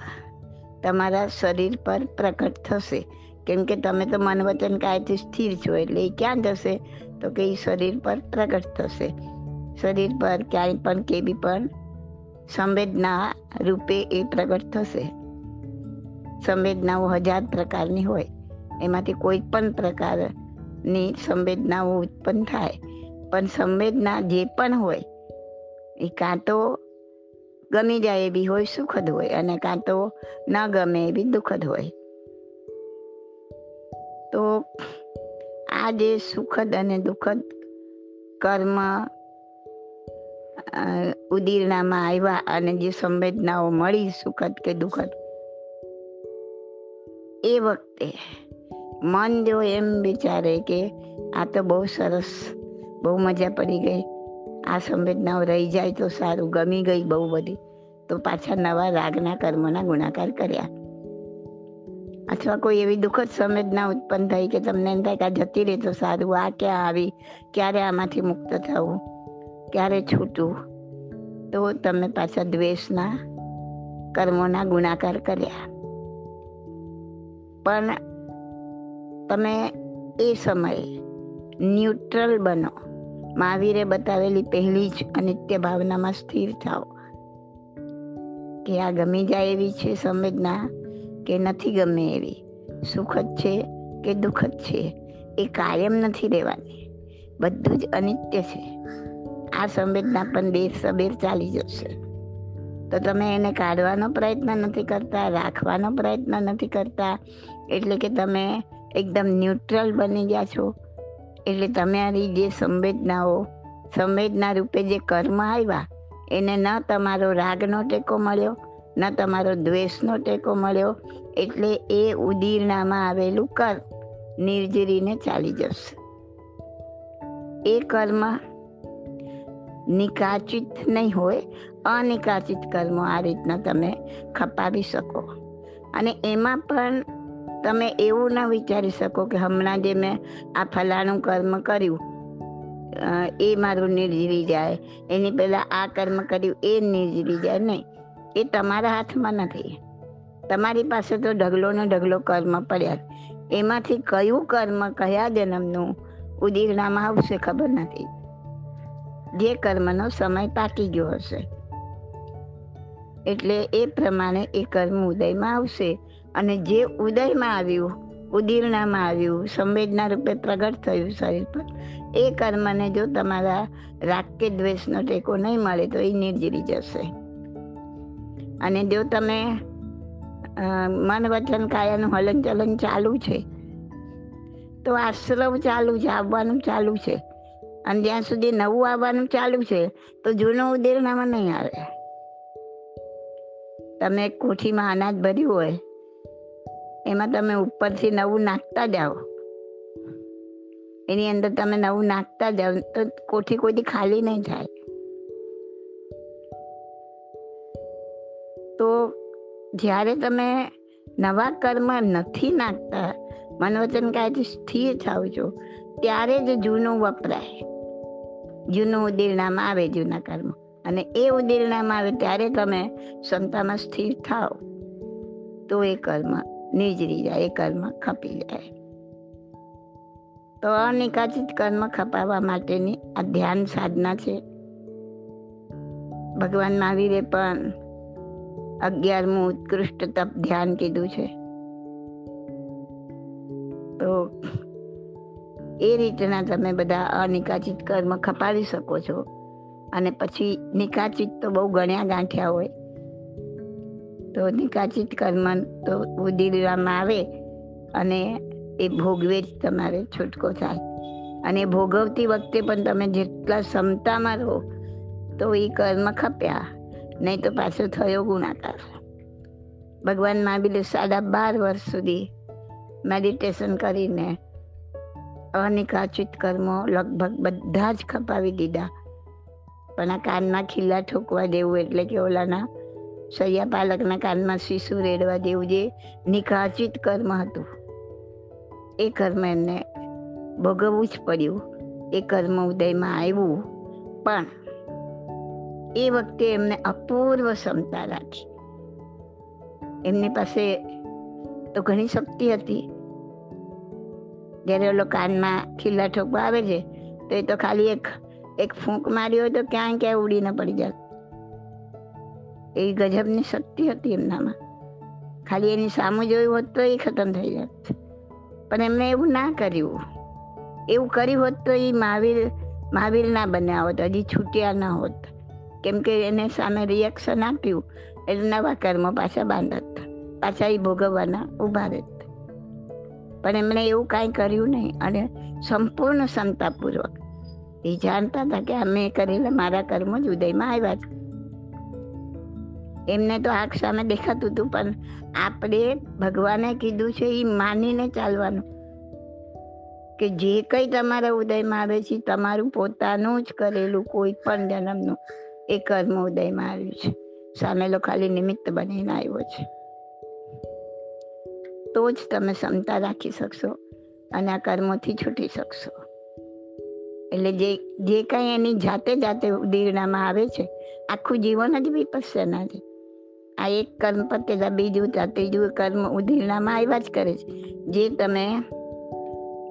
તમારા શરીર પર પ્રકટ થશે. કેમ કે તમે તો મન વચન કાયથી સ્થિર છો, એટલે એ ક્યાં જશે? તો કે એ શરીર પર પ્રગટ થશે. શરીર પર ક્યાંય પણ કેવી પણ સંવેદના રૂપે એ પ્રગટ થશે. સંવેદનાઓ હજાર પ્રકારની હોય. એમાંથી કોઈ પણ પ્રકારની સંવેદનાઓ ઉત્પન્ન થાય. પણ સંવેદના જે પણ હોય એ કાં તો ગમી જાય એવી હોય, સુખદ હોય અને કાં તો ન ગમે એવી દુઃખદ હોય. તો આ જે સુખદ અને દુઃખદ કર્મ ઉદીરણામાં આવ્યા અને જે સંવેદનાઓ મળી, સુખદ કે દુઃખદ, એ વખતે મન જો એમ વિચારે કે આ તો બહુ સરસ, બહુ મજા પડી ગઈ. આ સંવેદનાઓ રહી જાય તો સારું. ગમી ગઈ બહુ બધી. તો પાછા નવા રાગના કર્મના ગુણાકાર કર્યા. અથવા કોઈ એવી દુઃખદ સંવેદના ઉત્પન્ન થઈ કે તમને એમ થાય કે આ જતી રહે તો સારું. આ ક્યાં આવી? ક્યારે આમાંથી મુક્ત થવું? ક્યારે છૂટવું તો તમે પાછા દ્વેષના કર્મોના ગુણાકાર કર્યા. પણ તમે એ સમયે ન્યુટ્રલ બનો. મહાવીરે બતાવેલી પહેલી જ અનિત્ય ભાવનામાં સ્થિર થાઓ. કે આ ગમી જાય એવી છે સંવેદના કે નથી ગમે એવી? સુખદ છે કે દુઃખદ છે? એ કાયમ નથી રહેવાની. બધું જ અનિત્ય છે. આ સંવેદના પણ દેર સબેર ચાલી જશે. તો તમે એને કાઢવાનો પ્રયત્ન નથી કરતા, રાખવાનો પ્રયત્ન નથી કરતા, એટલે કે તમે એકદમ ન્યુટ્રલ બની ગયા છો. એટલે તમારી જે સંવેદનાઓ, સંવેદના રૂપે જે કર્મ આવ્યા, એને ન તમારો રાગનો ટેકો મળ્યો, ન તમારો દ્વેષનો ટેકો મળ્યો, એટલે એ ઉદીર્ણામાં આવેલું કર્મ નિર્જરીને ચાલી જશે. એ કર્મ નિકાચિત નહીં હોય, અનિકાચિત કર્મો આ રીતના તમે ખપાવી શકો. અને એમાં પણ તમે એવું ના વિચારી શકો કે હમણાં જે મેં આ ફલાણું કર્મ કર્યું એ મારું નિર્જીવી જાય. એની પહેલાં આ કર્મ કર્યું, એ નિર્જીવી જાય. નહીં, એ તમારા હાથમાં નથી. તમારી પાસે તો ઢગલો ને ઢગલો કર્મ પડ્યા એમાંથી કયું કર્મ કયા જન્મનું ઉદીરણામાં આવશે ખબર નથી. જે કર્મનો સમય પાકી ગયો હશે. એટલે એ પ્રમાણે એ કર્મ ઉદયમાં આવશે. અને જે ઉદયમાં આવ્યું, ઉદીરણામાં આવ્યું, સંવેદના રૂપે પ્રગટ થયું શરીર પર, એ કર્મને જો તમારા રાગ કે દ્વેષનો ટેકો નહીં મળે તો એ નિર્જરી જશે. અને જો તમે મન વચન કાયાનું હલન ચલન ચાલુ છે, તો આશ્રવ ચાલુ છે, આવવાનું ચાલુ છે. અને જ્યાં સુધી નવું આવવાનું ચાલુ છે, તો જૂનું ઉદીરણામાં નહીં આવે. તમે કોઠીમાં અનાજ ભર્યું હોય એમાં તમે ઉપરથી નવું નાખતા જાઓ. એની અંદર તમે નવું નાખતા જાઓ, તો કોઠી કોઈથી ખાલી નહીં થાય. તો જ્યારે તમે નવા કર્મ નથી નાખતા મનવચન કાયથી સ્થિર થાવ છો, ત્યારે જ જૂનું વપરાય. જૂનું ઉદીરણામાં આવે જૂના કર્મ. અને એ ઉદીરણામાં આવે ત્યારે તમે ક્ષમતામાં સ્થિર થાવ. તો એ કર્મ નિજરી જાય, એ કર્મ ખપી જાય. તો અનિકાચિત કર્મ ખપાવવા માટેની આ ધ્યાન સાધના છે. ભગવાન મહાવીરે પણ અગિયારમું ઉત્કૃષ્ટ તપ ધ્યાન કીધું છે. તો એ રીતના તમે બધા અનિકાચિત કર્મ ખપાવી શકો છો. અને પછી નિકાચિત તો બહુ ગણ્યા ગાંઠ્યા હોય. તો નિકાચિત કર્મ તો ઉદીરવામાં આવે અને એ ભોગવે જ તમારે છૂટકો થાય. અને ભોગવતી વખતે પણ તમે જેટલા ક્ષમતામાં રહો તો એ કર્મ ખપ્યા, નહીં તો પાછો થયો ગુણાકાર. ભગવાન મહાવીરે સાડા બાર વર્ષ સુધી મેડિટેશન કરીને અનિકાચિત કર્મો લગભગ બધા જ ખપાવી દીધા. પણ આ કાનમાં ખીલા ઠોકવા દેવું એટલે કે ઓલાના સૈયા પાલકના કાનમાં શિશુ રેડવા દેવું જે નિકાચિત કર્મ હતું. એ કર્મ એમને ભોગવવું જ પડ્યું. એ કર્મ ઉદયમાં આવ્યું. પણ એ વખતે એમને અપૂર્વ ક્ષમતા રાખી. એમની પાસે તો ઘણી શક્તિ હતી. જ્યારે ઓલો કાનમાં ખીલા ઠોકવા આવે છે, તો એ તો ખાલી એક એક ફૂંક માર્યો તો ક્યાંય ક્યાંય ઉડીને પડી જાય. એ ગજબની શક્તિ હતી એમનામાં. ખાલી એની સામું જોયું હોત તો એ ખતમ થઈ જાત. પણ એમણે એવું ના કર્યું. એવું કર્યું હોત તો એ મહાવીર મહાવીર ના બન્યા હોત, હજી છૂટ્યા ના હોત. કેમ કે એને સામે રિએક્શન આપ્યું, એટલે નવા કર્મ પાછા બાંધત, પાછા એ ભોગવવાના ઊભા રહેત. પણ એમણે એવું કાંઈ કર્યું નહીં અને સંપૂર્ણ ક્ષમતાપૂર્વક એ જાણતા હતા કે અમે કરેલા મારા કર્મો જ ઉદયમાં આવ્યા છે. એમને તો આંખ સામે દેખાતું હતું, પણ આપણે ભગવાને કીધું છે એ માનીને ચાલવાનું. કે જે કંઈ તમારા ઉદયમાં આવે છે, તમારું પોતાનું જ કરેલું, કોઈ પણ જન્મનું, એ કર્મ ઉદયમાં આવ્યું છે. સામેલો ખાલી નિમિત્ત બનીને આવ્યો છે. તો જ તમે ક્ષમતા રાખી શકશો અને આ કર્મોથી છૂટી શકશો. એટલે જે જે કાંઈ એની જાતે જાતે ઉદીરણામાં આવે છે, આખું જીવન જ વિપસ્યના છે. આ એક કર્મ પતેલા બીજું ત્રીજું કર્મ ઉધીરણામાં આવ્યા જ કરે છે. જે તમે,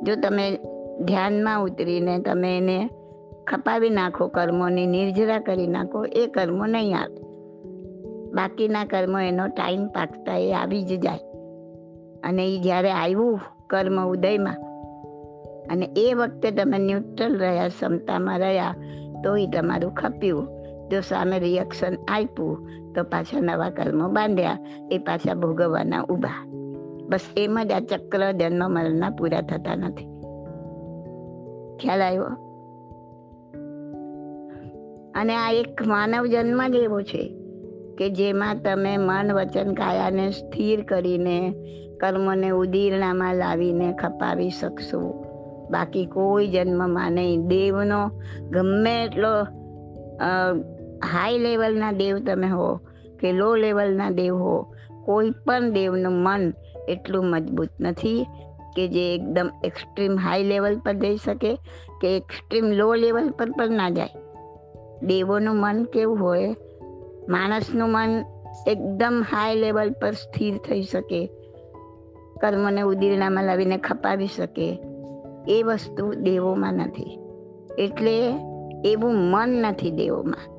જો તમે ધ્યાનમાં ઉતરીને તમે એને ખપાવી નાખો કર્મોની, નિર્જરા કરી નાખો, એ કર્મો નહીં આવે. બાકીના કર્મો એનો ટાઈમ પાકતા એ આવી જ જાય. અને એ જ્યારે આવ્યું કર્મ ઉદયમાં, અને એ વખતે તમે ન્યુટ્રલ રહ્યા, ક્ષમતામાં રહ્યા, તો એ તમારું ખપ્યું. જો સામે રિએક્શન આપ્યું તો પાછા નવા કર્મો બાંધ્યા. એ પાછા ભોગવવાના ઊભા. બસ એમ જ આ ચક્ર જન્મ મરણના પૂરા થતા નથી. ખ્યાલ આવ્યો? અને આ એક માનવ જન્મ જ એવો છે કે જેમાં તમે મન, વચન, કાયાને સ્થિર કરીને કર્મને ઉદીરણામાં લાવીને ખપાવી શકશો. બાકી કોઈ જન્મમાં નહીં. દેવનો ગમે એટલો હાઈ લેવલના દેવ તમે હો કે લો લેવલના દેવ હો, કોઈ પણ દેવનું મન એટલું મજબૂત નથી કે જે એકદમ એક્સ્ટ્રીમ હાઈ લેવલ પર જઈ શકે કે એક્સ્ટ્રીમ લો લેવલ પર પણ ના જાય. દેવોનું મન કેવું હોય, માણસનું મન એકદમ હાઈ લેવલ પર સ્થિર થઈ શકે, કર્મને ઉદીરણામાં લાવીને ખપાવી શકે, એ વસ્તુ દેવોમાં નથી. એટલે એવું મન નથી દેવોમાં.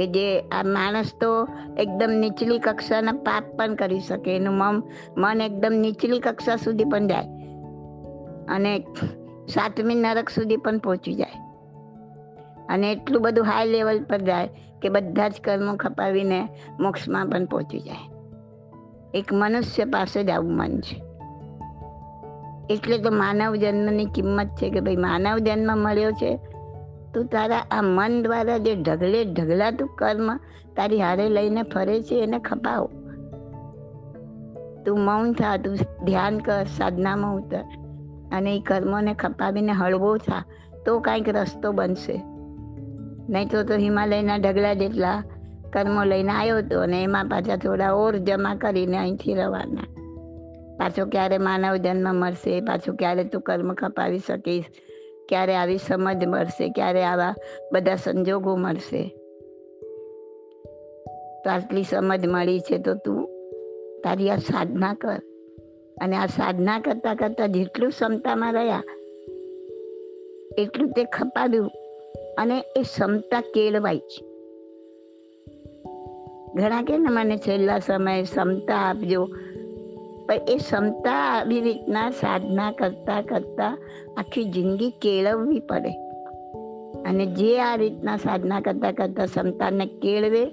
કે જે આ માણસ તો એકદમ નીચલી કક્ષાના પાપ પણ કરી શકે. એનું મન મન એકદમ નીચલી કક્ષા સુધી પણ જાય. અને સાતમી નરક સુધી પણ પહોંચી જાય. અને એટલું બધું હાઈ લેવલ પર જાય કે બધા જ કર્મો ખપાવીને મોક્ષમાં પણ પહોંચી જાય. એક મનુષ્ય પાસે જ આવું મન છે. એટલે તો માનવ જન્મની કિંમત છે કે ભાઈ માનવ જન્મ મળ્યો છે તું તારા આ મન દ્વારા જે ઢગલે ઢગલાતું કર્મ તારી હારે લઈને ફરે છે એને ખપાવ. તું મૌન થા, તું ધ્યાન કર, સાધનામાં ઉતર અને એ કર્મોને ખપાવીને હળવો થા, તો કાંઈક રસ્તો બનશે. નહીં તો તો હિમાલયના ઢગલા જેટલા કર્મો લઈને આવ્યો હતો અને એમાં પાછા થોડા ઓર જમા કરીને અહીંથી રવાના. પાછો ક્યારે માનવ જન્મ મળશે? પાછું ક્યારે તું કર્મ ખપાવી શકીશ? ક્યારે આવી સમજ મળશે, ક્યારે આવા બધા સંજોગો મળશે? તો આટલી સમજ મળી છે તો તું તારી આ સાધના કર. અને આ સાધના કરતા કરતા જેટલું ક્ષમતામાં રહ્યા, એટલું તે ખપાવ્યું અને એ ક્ષમતા કેળવાય છે ઘણા કે ને મને છેલ્લા સમયે ક્ષમતા આપજો. પણ એ ક્ષમતા આવી રીતના સાધના કરતાં કરતાં આખી જિંદગી કેળવવી પડે. અને જે આ રીતના સાધના કરતાં કરતાં ક્ષમતાને કેળવે,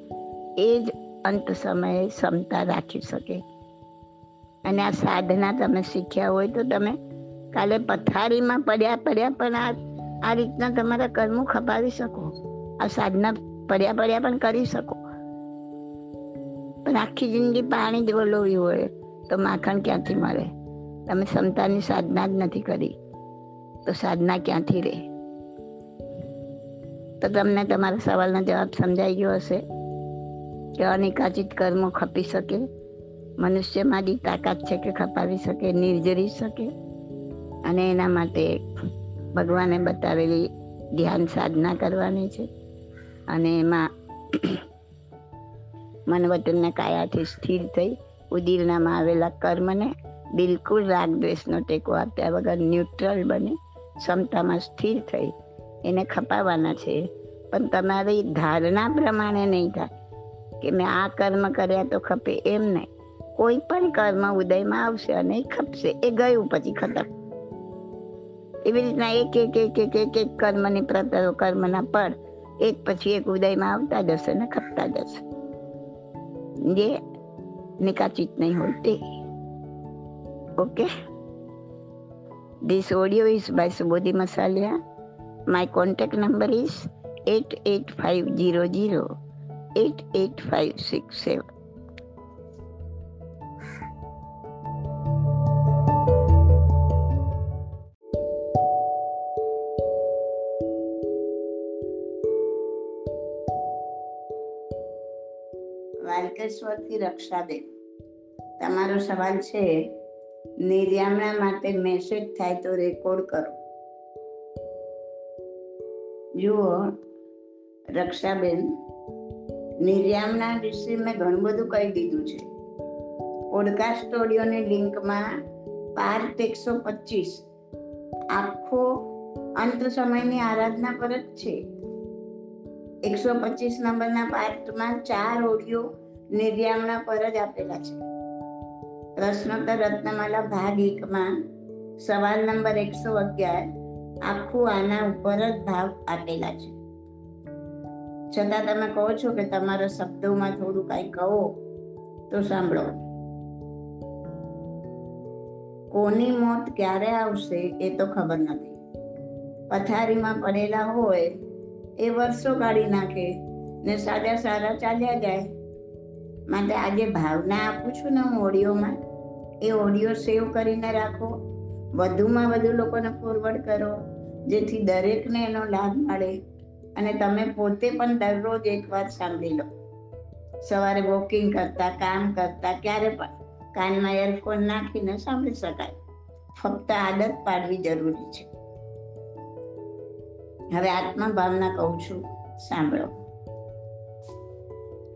એ જ અંત સમયે ક્ષમતા રાખી શકે. અને આ સાધના તમે શીખ્યા હોય તો તમે કાલે પથારીમાં પડ્યા પડ્યા પણ આ આ રીતના તમારા કર્મો ખપાવી શકો. આ સાધના પડ્યા પડ્યા પણ કરી શકો. પણ આખી જિંદગી પાણી જ વલોવી હોય. તો માખણ ક્યાંથી મળે? તમે ક્ષમતાની સાધના જ નથી કરી. તો સાધના ક્યાંથી રહે તો તમને તમારા સવાલનો જવાબ સમજાઈ ગયો હશે કે અનિકાચિત કર્મો ખપી શકે, મનુષ્યમાં જે તાકાત છે કે ખપાવી શકે, નિર્જરી શકે અને એના માટે ભગવાને બતાવેલી ધ્યાન સાધના કરવાની છે અને એમાં મનવતનને કાયાથી સ્થિર થઈ ઉદીરનામાં આવેલા કર્મને બિલકુલ રાગ દ્વેષનો ટેકો આપ્યા વગર ન્યુટ્રલ બની, ક્ષમતામાં સ્થિર થઈ. એને ખપાવવાના છે. પણ તમારી ધારણા પ્રમાણે નહીં થાય. કે મેં આ કર્મ કર્યા તો ખપે એમ નહીં. કોઈ પણ કર્મ ઉદયમાં આવશે અને ખપશે. એ ગયું પછી ખતમ. એવી રીતના એક એક એક એક એક એક કર્મની પ્રતરો કર્મના પડ એક પછી એક ઉદયમાં આવતા જશે ને ખપતા જશે. જે નિકાચિત નહીં હોય તે okay This audio is by Subodhi Masalia. My contact number is 88500 88567. વાલકેશ્વરથી રક્ષાબેન તમારો સવાલ છે, નિર્યામણા માટે મેસેજ થાય તો રેકોર્ડ કરો. જુઓ, રક્ષાબેન, નિર્યામણા વિશે મેં ઘણું બધું કહી દીધું છે. પોડકાસ્ટ ઓડિયોની લિંકમાં પાર્ટ એકસો પચીસ. આખો અંત સમયની આરાધના પર જ છે. એકસો પચીસ નંબરના પાર્ટમાં ચાર ઓડિયો નિર્યામણા પર જ આપેલા છે. પ્રશ્નોત્તર રત્નમાલા ભાગ એકમાં સવાલ નંબર એકસો અગિયાર આખું આના ઉપર જ ભાવ આપેલા છે. છતાં તમે કહો છો કે તમારા શબ્દોમાં થોડું કાંઈ કહો તો સાંભળો. કોની મોત ક્યારે આવશે એ તો ખબર નથી. પથારીમાં પડેલા હોય એ વર્ષો કાઢી નાખે ને સાદા સારા ચાલ્યા જાય માટે આજે ભાવના આપું છું ને હું ઓડિયોમાં. એ ઓડિયો સેવ કરીને રાખો. વધુમાં વધુ લોકોને ફોરવર્ડ કરો, જેથી દરેકને એનો લાભ મળે. અને તમે પોતે પણ દરરોજ એકવાર સાંભળી લો. સવારે વોકિંગ કરતા, કામ કરતા, ક્યારે પણ. કાનમાં એરફોન નાખીને સાંભળી શકાય. ફક્ત આદત પાડવી જરૂરી છે. હવે આત્મા ભાવના કહું છું, સાંભળો.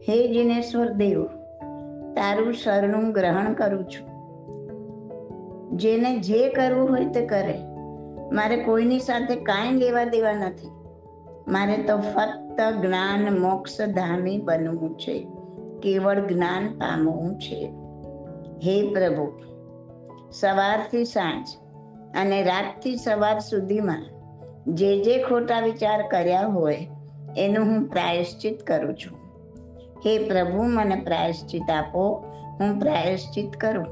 હે જિનેશ્વર દેવ, તારું શરણું ગ્રહણ કરું છું. જેને જે કરવું હોય તે કરે. મારે કોઈની સાથે કાંઈ લેવા દેવા નથી. મારે તો ફક્ત જ્ઞાન મોક્ષધામી બનવું છે. કેવળ જ્ઞાન પામવું છે. હે પ્રભુ, સવારથી સાંજ અને રાતથી સવાર સુધીમાં જે જે ખોટા વિચાર કર્યા હોય, એનું હું પ્રાયશ્ચિત કરું છું. હે પ્રભુ, મને પ્રાયશ્ચિત આપો, હું પ્રાયશ્ચિત કરું.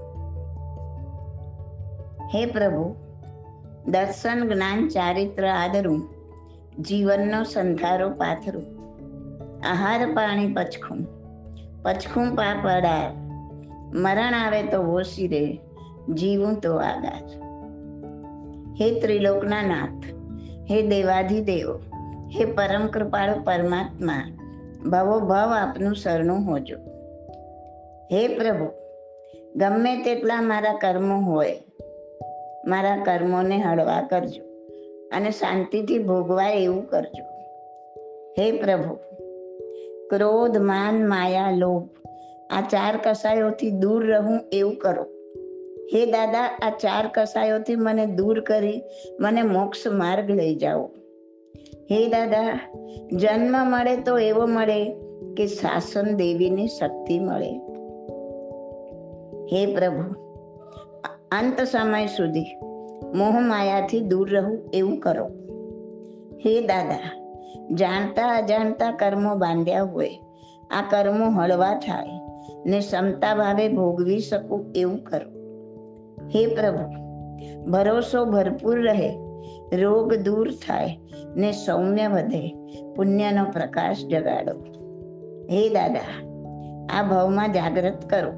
હે પ્રભુ, દર્શન, જ્ઞાન, ચારિત્ર આદરું, જીવનનો સંધારો પાથરું. આહાર, પાણી, પચખું. પચખું પાપડાર મરણ આવે તો ઓછી રે, જીવું તો આગાર હે ત્રિલોકના નાથ, હે દેવાધિદેવ, હે પરમ કૃપાળુ પરમાત્મા ભવો ભવ આપનું સરનું હોજો. હે પ્રભુ, ગમે તેટલા મારા કર્મો હોય, મારા કર્મોને હળવા કરજો અને શાંતિથી ભોગવાય એવું કરજો. હે પ્રભુ, ક્રોધ, માન, માયા, લોભ, આ ચાર કસાયોથી દૂર રહું એવું કરો. હે દાદા, આ ચાર કસાયોથી મને દૂર કરી મને મોક્ષ માર્ગ લઈ જાઓ. હે દાદા, જન્મ મળે તો એવો મળે કે શાસન દેવીની શક્તિ મળે. હે પ્રભુ, અંત સમય સુધી મોહ માયાથી દૂર રહું એવું કરો. હે દાદા, જાણતા અજાણતા કર્મો બાંધ્યા હોય, આ કર્મો હળવા થાય ને ક્ષમતા ભાવે ભોગવી શકું એવું કરો. હે પ્રભુ, ભરોસો ભરપૂર રહે રોગ દૂર થાય ને સૌમ્ય વધે, પુણ્યનો પ્રકાશ જગાડો. હે દાદા, આ ભાવમાં જાગૃત કરો.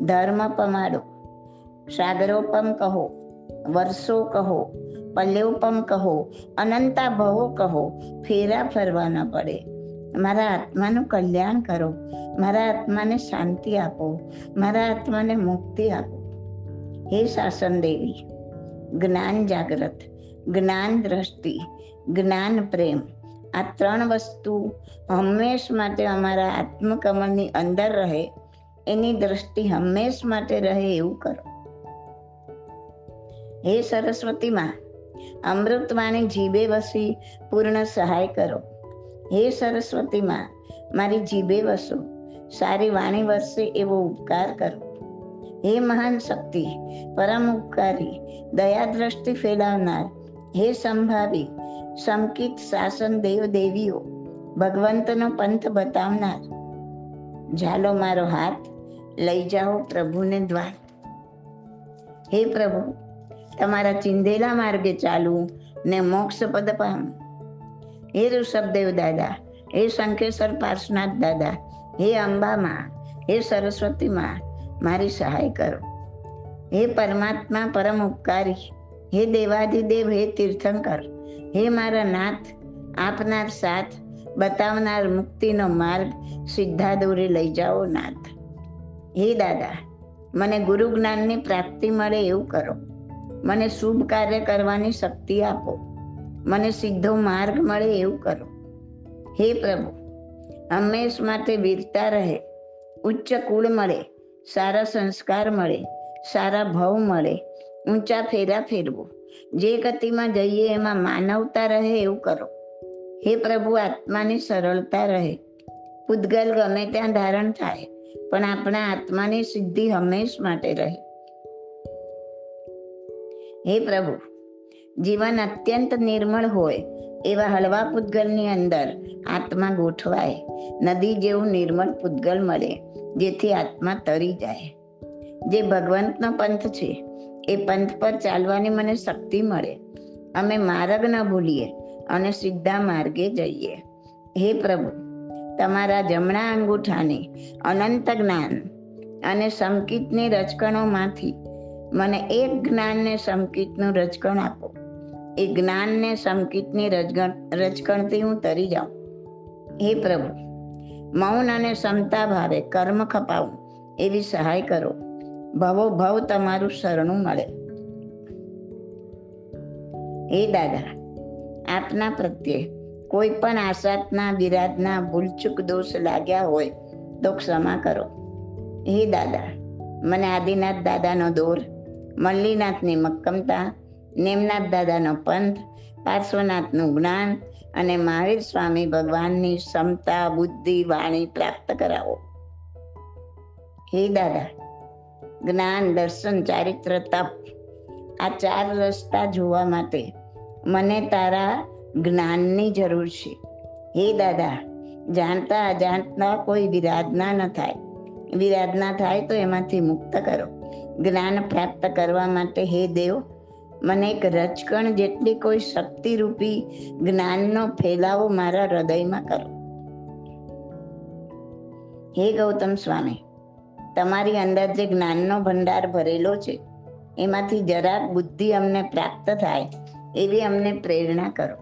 ધર્મ પમાડો. સાગરોપમ કહો, વર્ષો કહો પલ્યોપમ કહો અનંતા ભવો કહો, ફેરા ફરવા ન પડે. મારા આત્માનું કલ્યાણ કરો. મારા આત્માને શાંતિ આપો. મારા આત્માને મુક્તિ આપો. હે શાસન દેવી જ્ઞાન જાગ્રત. જ્ઞાન દ્રષ્ટિ, જ્ઞાન પ્રેમ. આ ત્રણ વસ્તુ હંમેશ માટે અમારા આત્મકમળની અંદર રહે, એની દ્રષ્ટિ હંમેશ માટે રહે એવું કરો. હે સરસ્વતી માં, અમૃતવાણી જીભે વસી પૂર્ણ સહાય કરો. હે સરસ્વતી માં, મારી જીભે વસો, સારી વાણી વરસે એવો ઉપકાર કરો. હે મહાન શક્તિ, પરમ ઉપકારી, દયા દ્રષ્ટિ ફેલાવનાર હે સંભાવી, સમકિત શાસન દેવ દેવીઓ, ભગવંતનો પંથ બતાવનાર. ઝાલો મારો હાથ, લઈ જાઓ પ્રભુને દ્વાર. હે પ્રભુ, તમારા ચિંધેલા માર્ગે ચાલવું ને મોક્ષ પદ પામવું હે ઋષભદેવ દાદા, હે શંખેશ્વર પાર્શનાથ દાદા, હે અંબામાં હે સરસ્વતી માં, મારી સહાય કરો. હે પરમાત્મા પરમ ઉપકારી. હે દેવાધિદેવ હે તીર્થંકર, હે મારા નાથ, આપનાર સાથ, બતાવનાર મુક્તિનો માર્ગ સીધા દોરી લઈ જાઓ નાથ. હે દાદા, મને ગુરુ જ્ઞાનની પ્રાપ્તિ મળે એવું કરો. મને શુભ કાર્ય કરવાની શક્તિ આપો. મને સીધો માર્ગ મળે એવું કરો. હે પ્રભુ, હંમેશ માટે વીરતા રહે. ઉચ્ચ કુળ મળે, સારા સંસ્કાર મળે, સારા ભાવ મળે ઊંચા ફેરા ફેરવો. જે ગતિમાં જઈએ એમાં માનવતા રહે એવું કરો. હે પ્રભુ, આત્માની સરળતા રહે. પૂતગલ ગમે ત્યાં ધારણ થાય, પણ આપણા આત્માની સિદ્ધિ હંમેશ માટે રહે. હે પ્રભુ, જીવન અત્યંત નિર્મળ હોય, એવા હળવા પૂતગલની અંદર આત્મા ગોઠવાય. નદી જેવું નિર્મળ પૂતગલ મળે, જેથી આત્મા તરી જાય. જે ભગવંતનો પંથ છે એ પંથ પર ચાલવાની મને શક્તિ મળે. અમે માર્ગ ન ભૂલીએ અને સીધા માર્ગે જઈએ. હે પ્રભુ, તમારા જમણા અંગૂઠાને અનંત જ્ઞાન અને સંકિતની રચકણોમાંથી મને એક જ્ઞાનને સંકિતનું રચકણ આપો. એ જ્ઞાનને સંકિતની રચગણ રચકણથી હું તરી જાઉં. હે પ્રભુ, મૌન અને ક્ષમતા ભાવે કર્મ ખપાવું એવી સહાય કરો. ભવો ભવ તમારું શરણું મળે. હે દાદા, આપના પ્રત્યે કોઈ પણ આસાતના વિરાજના ભૂલચૂક દોષ લાગ્યા હોય તો ક્ષમા કરો. હે દાદા, મને આદિનાથ દાદાનો દોર, મલ્લીનાથની મક્કમતા, નેમનાથ દાદાનો પંથ, પાર્શ્વનાથનું જ્ઞાન અને મહાવીર સ્વામી ભગવાનની ક્ષમતા, બુદ્ધિ, વાણી પ્રાપ્ત કરાવો. હે દાદા જ્ઞાન, દર્શન, ચારિત્ર, તપ. આ ચાર રસ્તા જોવા માટે મને તારા જ્ઞાનની જરૂર છે. હે દાદા, જાણતા અજાણતા કોઈ વિરાધના ન થાય. વિરાધના થાય તો એમાંથી મુક્ત કરો. જ્ઞાન પ્રાપ્ત કરવા માટે હે દેવ, મને એક રચકણ જેટલી કોઈ શક્તિરૂપી જ્ઞાનનો ફેલાવો મારા હૃદયમાં કરો. હે ગૌતમ સ્વામી તમારી અંદર જે જ્ઞાનનો ભંડાર ભરેલો છે, એમાંથી જરાક બુદ્ધિ અમને પ્રાપ્ત થાય એવી અમને પ્રેરણા કરો.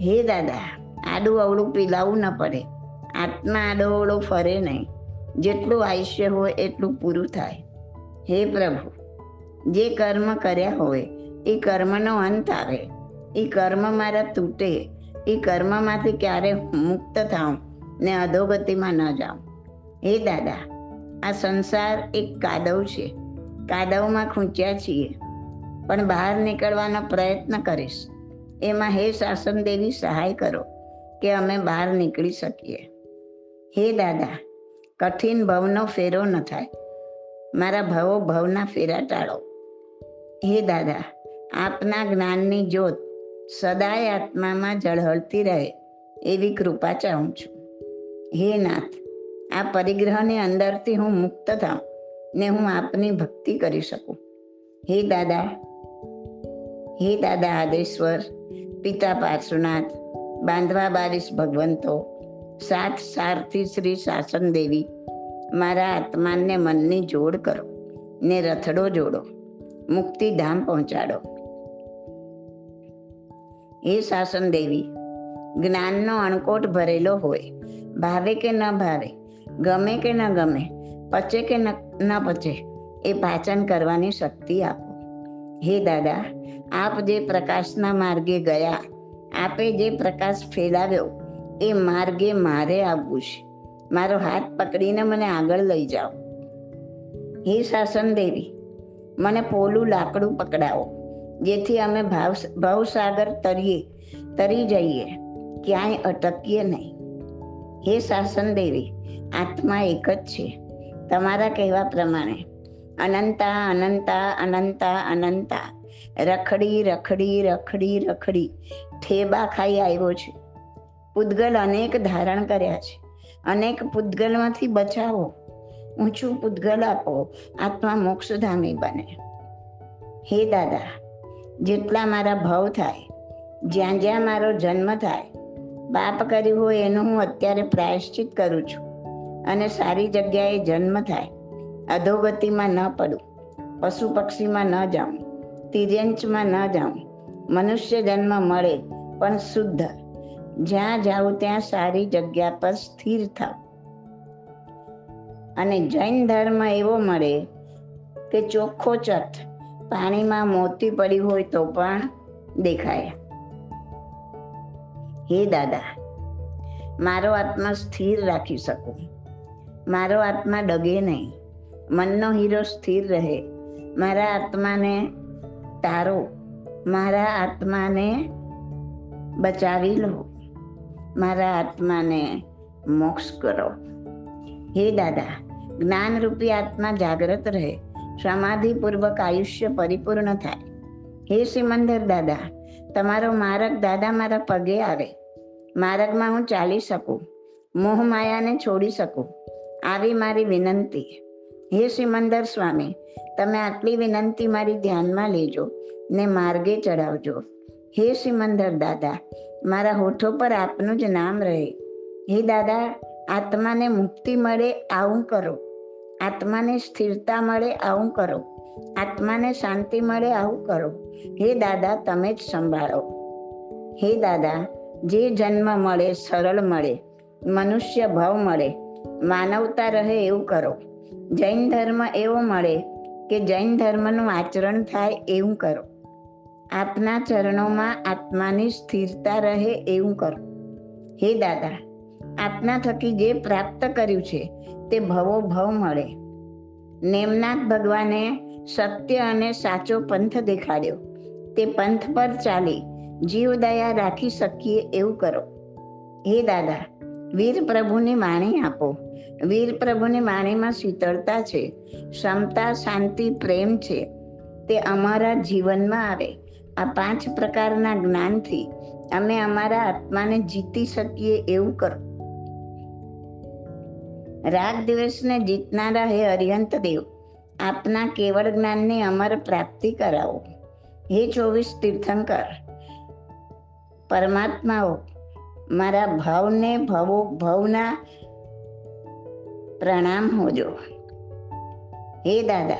હે દાદા, આડું અવળું પીલાવું ન પડે. આત્મા આડો અવળો ફરે નહીં. જેટલું આયુષ્ય હોય એટલું પૂરું થાય. હે પ્રભુ, જે કર્મ કર્યા હોય, એ કર્મનો અંત આવે. એ કર્મ મારા તૂટે. એ કર્મમાંથી ક્યારે મુક્ત થાઉં ને અધોગતિમાં ન જાઉં. હે દાદા આ સંસાર એક કાદવ છે. કાદવમાં ખૂંચ્યા છીએ. પણ બહાર નીકળવાનો પ્રયત્ન કરીશ. એમાં હે શાસન દેવી, સહાય કરો કે અમે બહાર નીકળી શકીએ. હે દાદા, કઠિન ભવનો ફેરો ન થાય. મારા ભવો ભવના ફેરા ટાળો. હે દાદા, આપના જ્ઞાનની જ્યોત સદાય આત્મામાં ઝળહળતી રહે એવી કૃપા ચાહું છું. હે નાથ આ પરિગ્રહની અંદરથી હું મુક્ત થાઉં ને હું આપની ભક્તિ કરી શકું. હે દાદા હે દાદા આદેશ્વર, પિતા પાર્શ્વનાથ, બાંધવા બારીશ ભગવંતો, સાત સારથી શ્રી શાસન દેવી, મારા આત્માને મનની જોડ કરો ને રથડો જોડો મુક્તિધામ પહોંચાડો. હે શાસન દેવી, જ્ઞાનનો અણકોટ ભરેલો હોય, ભાવે કે ન ભાવે ગમે કે ન ગમે, પચે કે ન પચે, એ પાચન કરવાની શક્તિ આપો. હે દાદા, આપ જે પ્રકાશના માર્ગે ગયા, આપે જે પ્રકાશ ફેલાવ્યો, એ માર્ગે મારે આવવું છે. મારો હાથ પકડીને મને આગળ લઈ જાઓ. હે શાસન દેવી મને પોલું લાકડું પકડાવો, જેથી અમે ભાવ, ભાવસાગર તરીએ, તરી જઈએ, ક્યાંય અટકીએ નહીં. હે શાસન દેવી આત્મા એક જ છે. તમારા કહેવા પ્રમાણે. અનંતા અનંતા અનંતા અનંતા. રખડી રખડી રખડી રખડી. ઠેબા ખાઈ આવ્યો છે. પૂદગલ અનેક ધારણ કર્યા છે. અનેક પૂદગલમાંથી બચાવો. ઊંચું પૂદગલ આપો. આત્મા મોક્ષધામી બને. હે દાદા, જેટલા મારા ભાવ થાય, જ્યાં જ્યાં મારો જન્મ થાય, બાપ કર્યું હોય એનું હું અત્યારે પ્રાયશ્ચિત કરું છું. અને સારી જગ્યાએ જન્મ થાય. અધોગતિમાં ન પડું. પશુ પક્ષીમાં ન જાઉં. તિર્યંચમાં ન જાઉં. મનુષ્ય જન્મ મળે પણ શુદ્ધ. જ્યાં જાઉં ત્યાં સારી જગ્યા પર સ્થિર થાવ અને જૈન ધર્મ એવો મળે કે ચોખ્ખો ચટ પાણીમાં મોતી પડી હોય તો પણ દેખાય. હે દાદા, મારો આત્મા સ્થિર રાખી શકું. મારો આત્મા ડગે નહીં. મનનો હીરો સ્થિર રહે. મારા આત્માને તારો. મારા આત્માને બચાવી લો. મારા આત્માને મોક્ષ કરો. હે દાદા, જ્ઞાનરૂપી આત્મા જાગ્રત રહે. સમાધિપૂર્વક આયુષ્ય પરિપૂર્ણ થાય. હે સિમંદર દાદા, તમારો માર્ગ દાદા મારા પગે આવે. માર્ગમાં હું ચાલી શકું. મોહ માયાને છોડી શકું. આવી મારી વિનંતી. હે સિમંદર સ્વામી, તમે આટલી વિનંતી મારી ધ્યાનમાં લેજો ને માર્ગે ચડાવજો હે સિમંદર દાદા, મારા હોઠો પર આપનું જ નામ રહે. હે દાદા, આત્માને મુક્તિ મળે આવું કરો. આત્માને સ્થિરતા મળે આવું કરો. આત્માને શાંતિ મળે આવું કરો. હે દાદા, તમે જ સંભાળો. હે દાદા, જે જન્મ મળે સરળ મળે, મનુષ્ય ભાવ મળે. માનવતા રહે એવું કરો. જૈન ધર્મ એવો મળે કે જૈન ધર્મનું આચરણ થાય એવું કરો. આપના ચરણોમાં આત્માની સ્થિરતા રહે એવું કરો. હે દાદા, આપના થકી જે પ્રાપ્ત કર્યું છે તે ભવો ભવ મળે. નેમનાથ ભગવાને સત્ય અને સાચો પંથ દેખાડ્યો. તે પંથ પર ચાલી જીવદયા રાખી શકીએ એવું કરો. હે દાદા વીર પ્રભુની વાણી આપો. વીર પ્રભુની વાણીમાં શીતળતા છે, ક્ષમતા, શાંતિ, પ્રેમ છે. તે અમારા જીવનમાં આવે. આ પાંચ પ્રકારના જ્ઞાનથી અમે અમારા આત્માને જીતી શકીએ એવું કરો. રાગ દિવસને જીતનારા હે અરિયંત દેવ. આપના કેવળ જ્ઞાનને અમર પ્રાપ્તિ કરાવો. હે ચોવીસ તીર્થંકર, પરમાત્માઓ મારા ભાવને ભવો ભવના પ્રણામ હોજો. હે દાદા,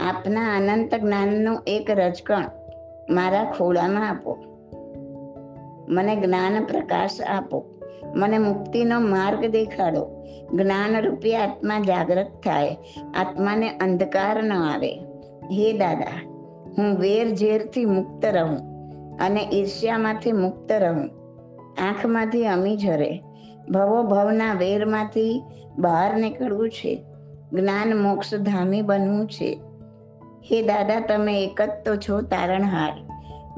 આપના અનંત જ્ઞાનનું એક રજકણ મારા ખોળામાં આપો. મને જ્ઞાન પ્રકાશ આપો. મને મુક્તિનો માર્ગ દેખાડો. જ્ઞાન રૂપી આત્મા જાગૃત થાય. આત્માને અંધકાર ન આવે. હે દાદા, હું વેર ઝેરથી મુક્ત રહું અને ઈર્ષ્યામાંથી મુક્ત રહું. આંખમાંથી અમી ઝરે. ભવો ભવના વેરમાંથી બહાર નીકળવું છે. જ્ઞાન મોક્ષ ધામી બનવું છે. હે દાદા, તમે એક જ તો છો તારણહાર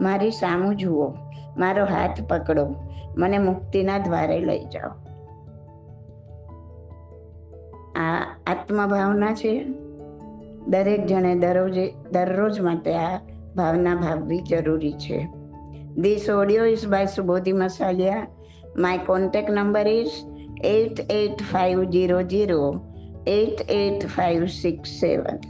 મારી સામું જુઓ, મારો હાથ પકડો, મને મુક્તિના દ્વારે લઈ જાઓ. આ આત્મભાવના છે? દરેક જણે દરરોજે દરરોજ માટે આ ભાવના ભાવવી જરૂરી છે. This audio is by Subodhi Masalia. My contact number is 88500 88567.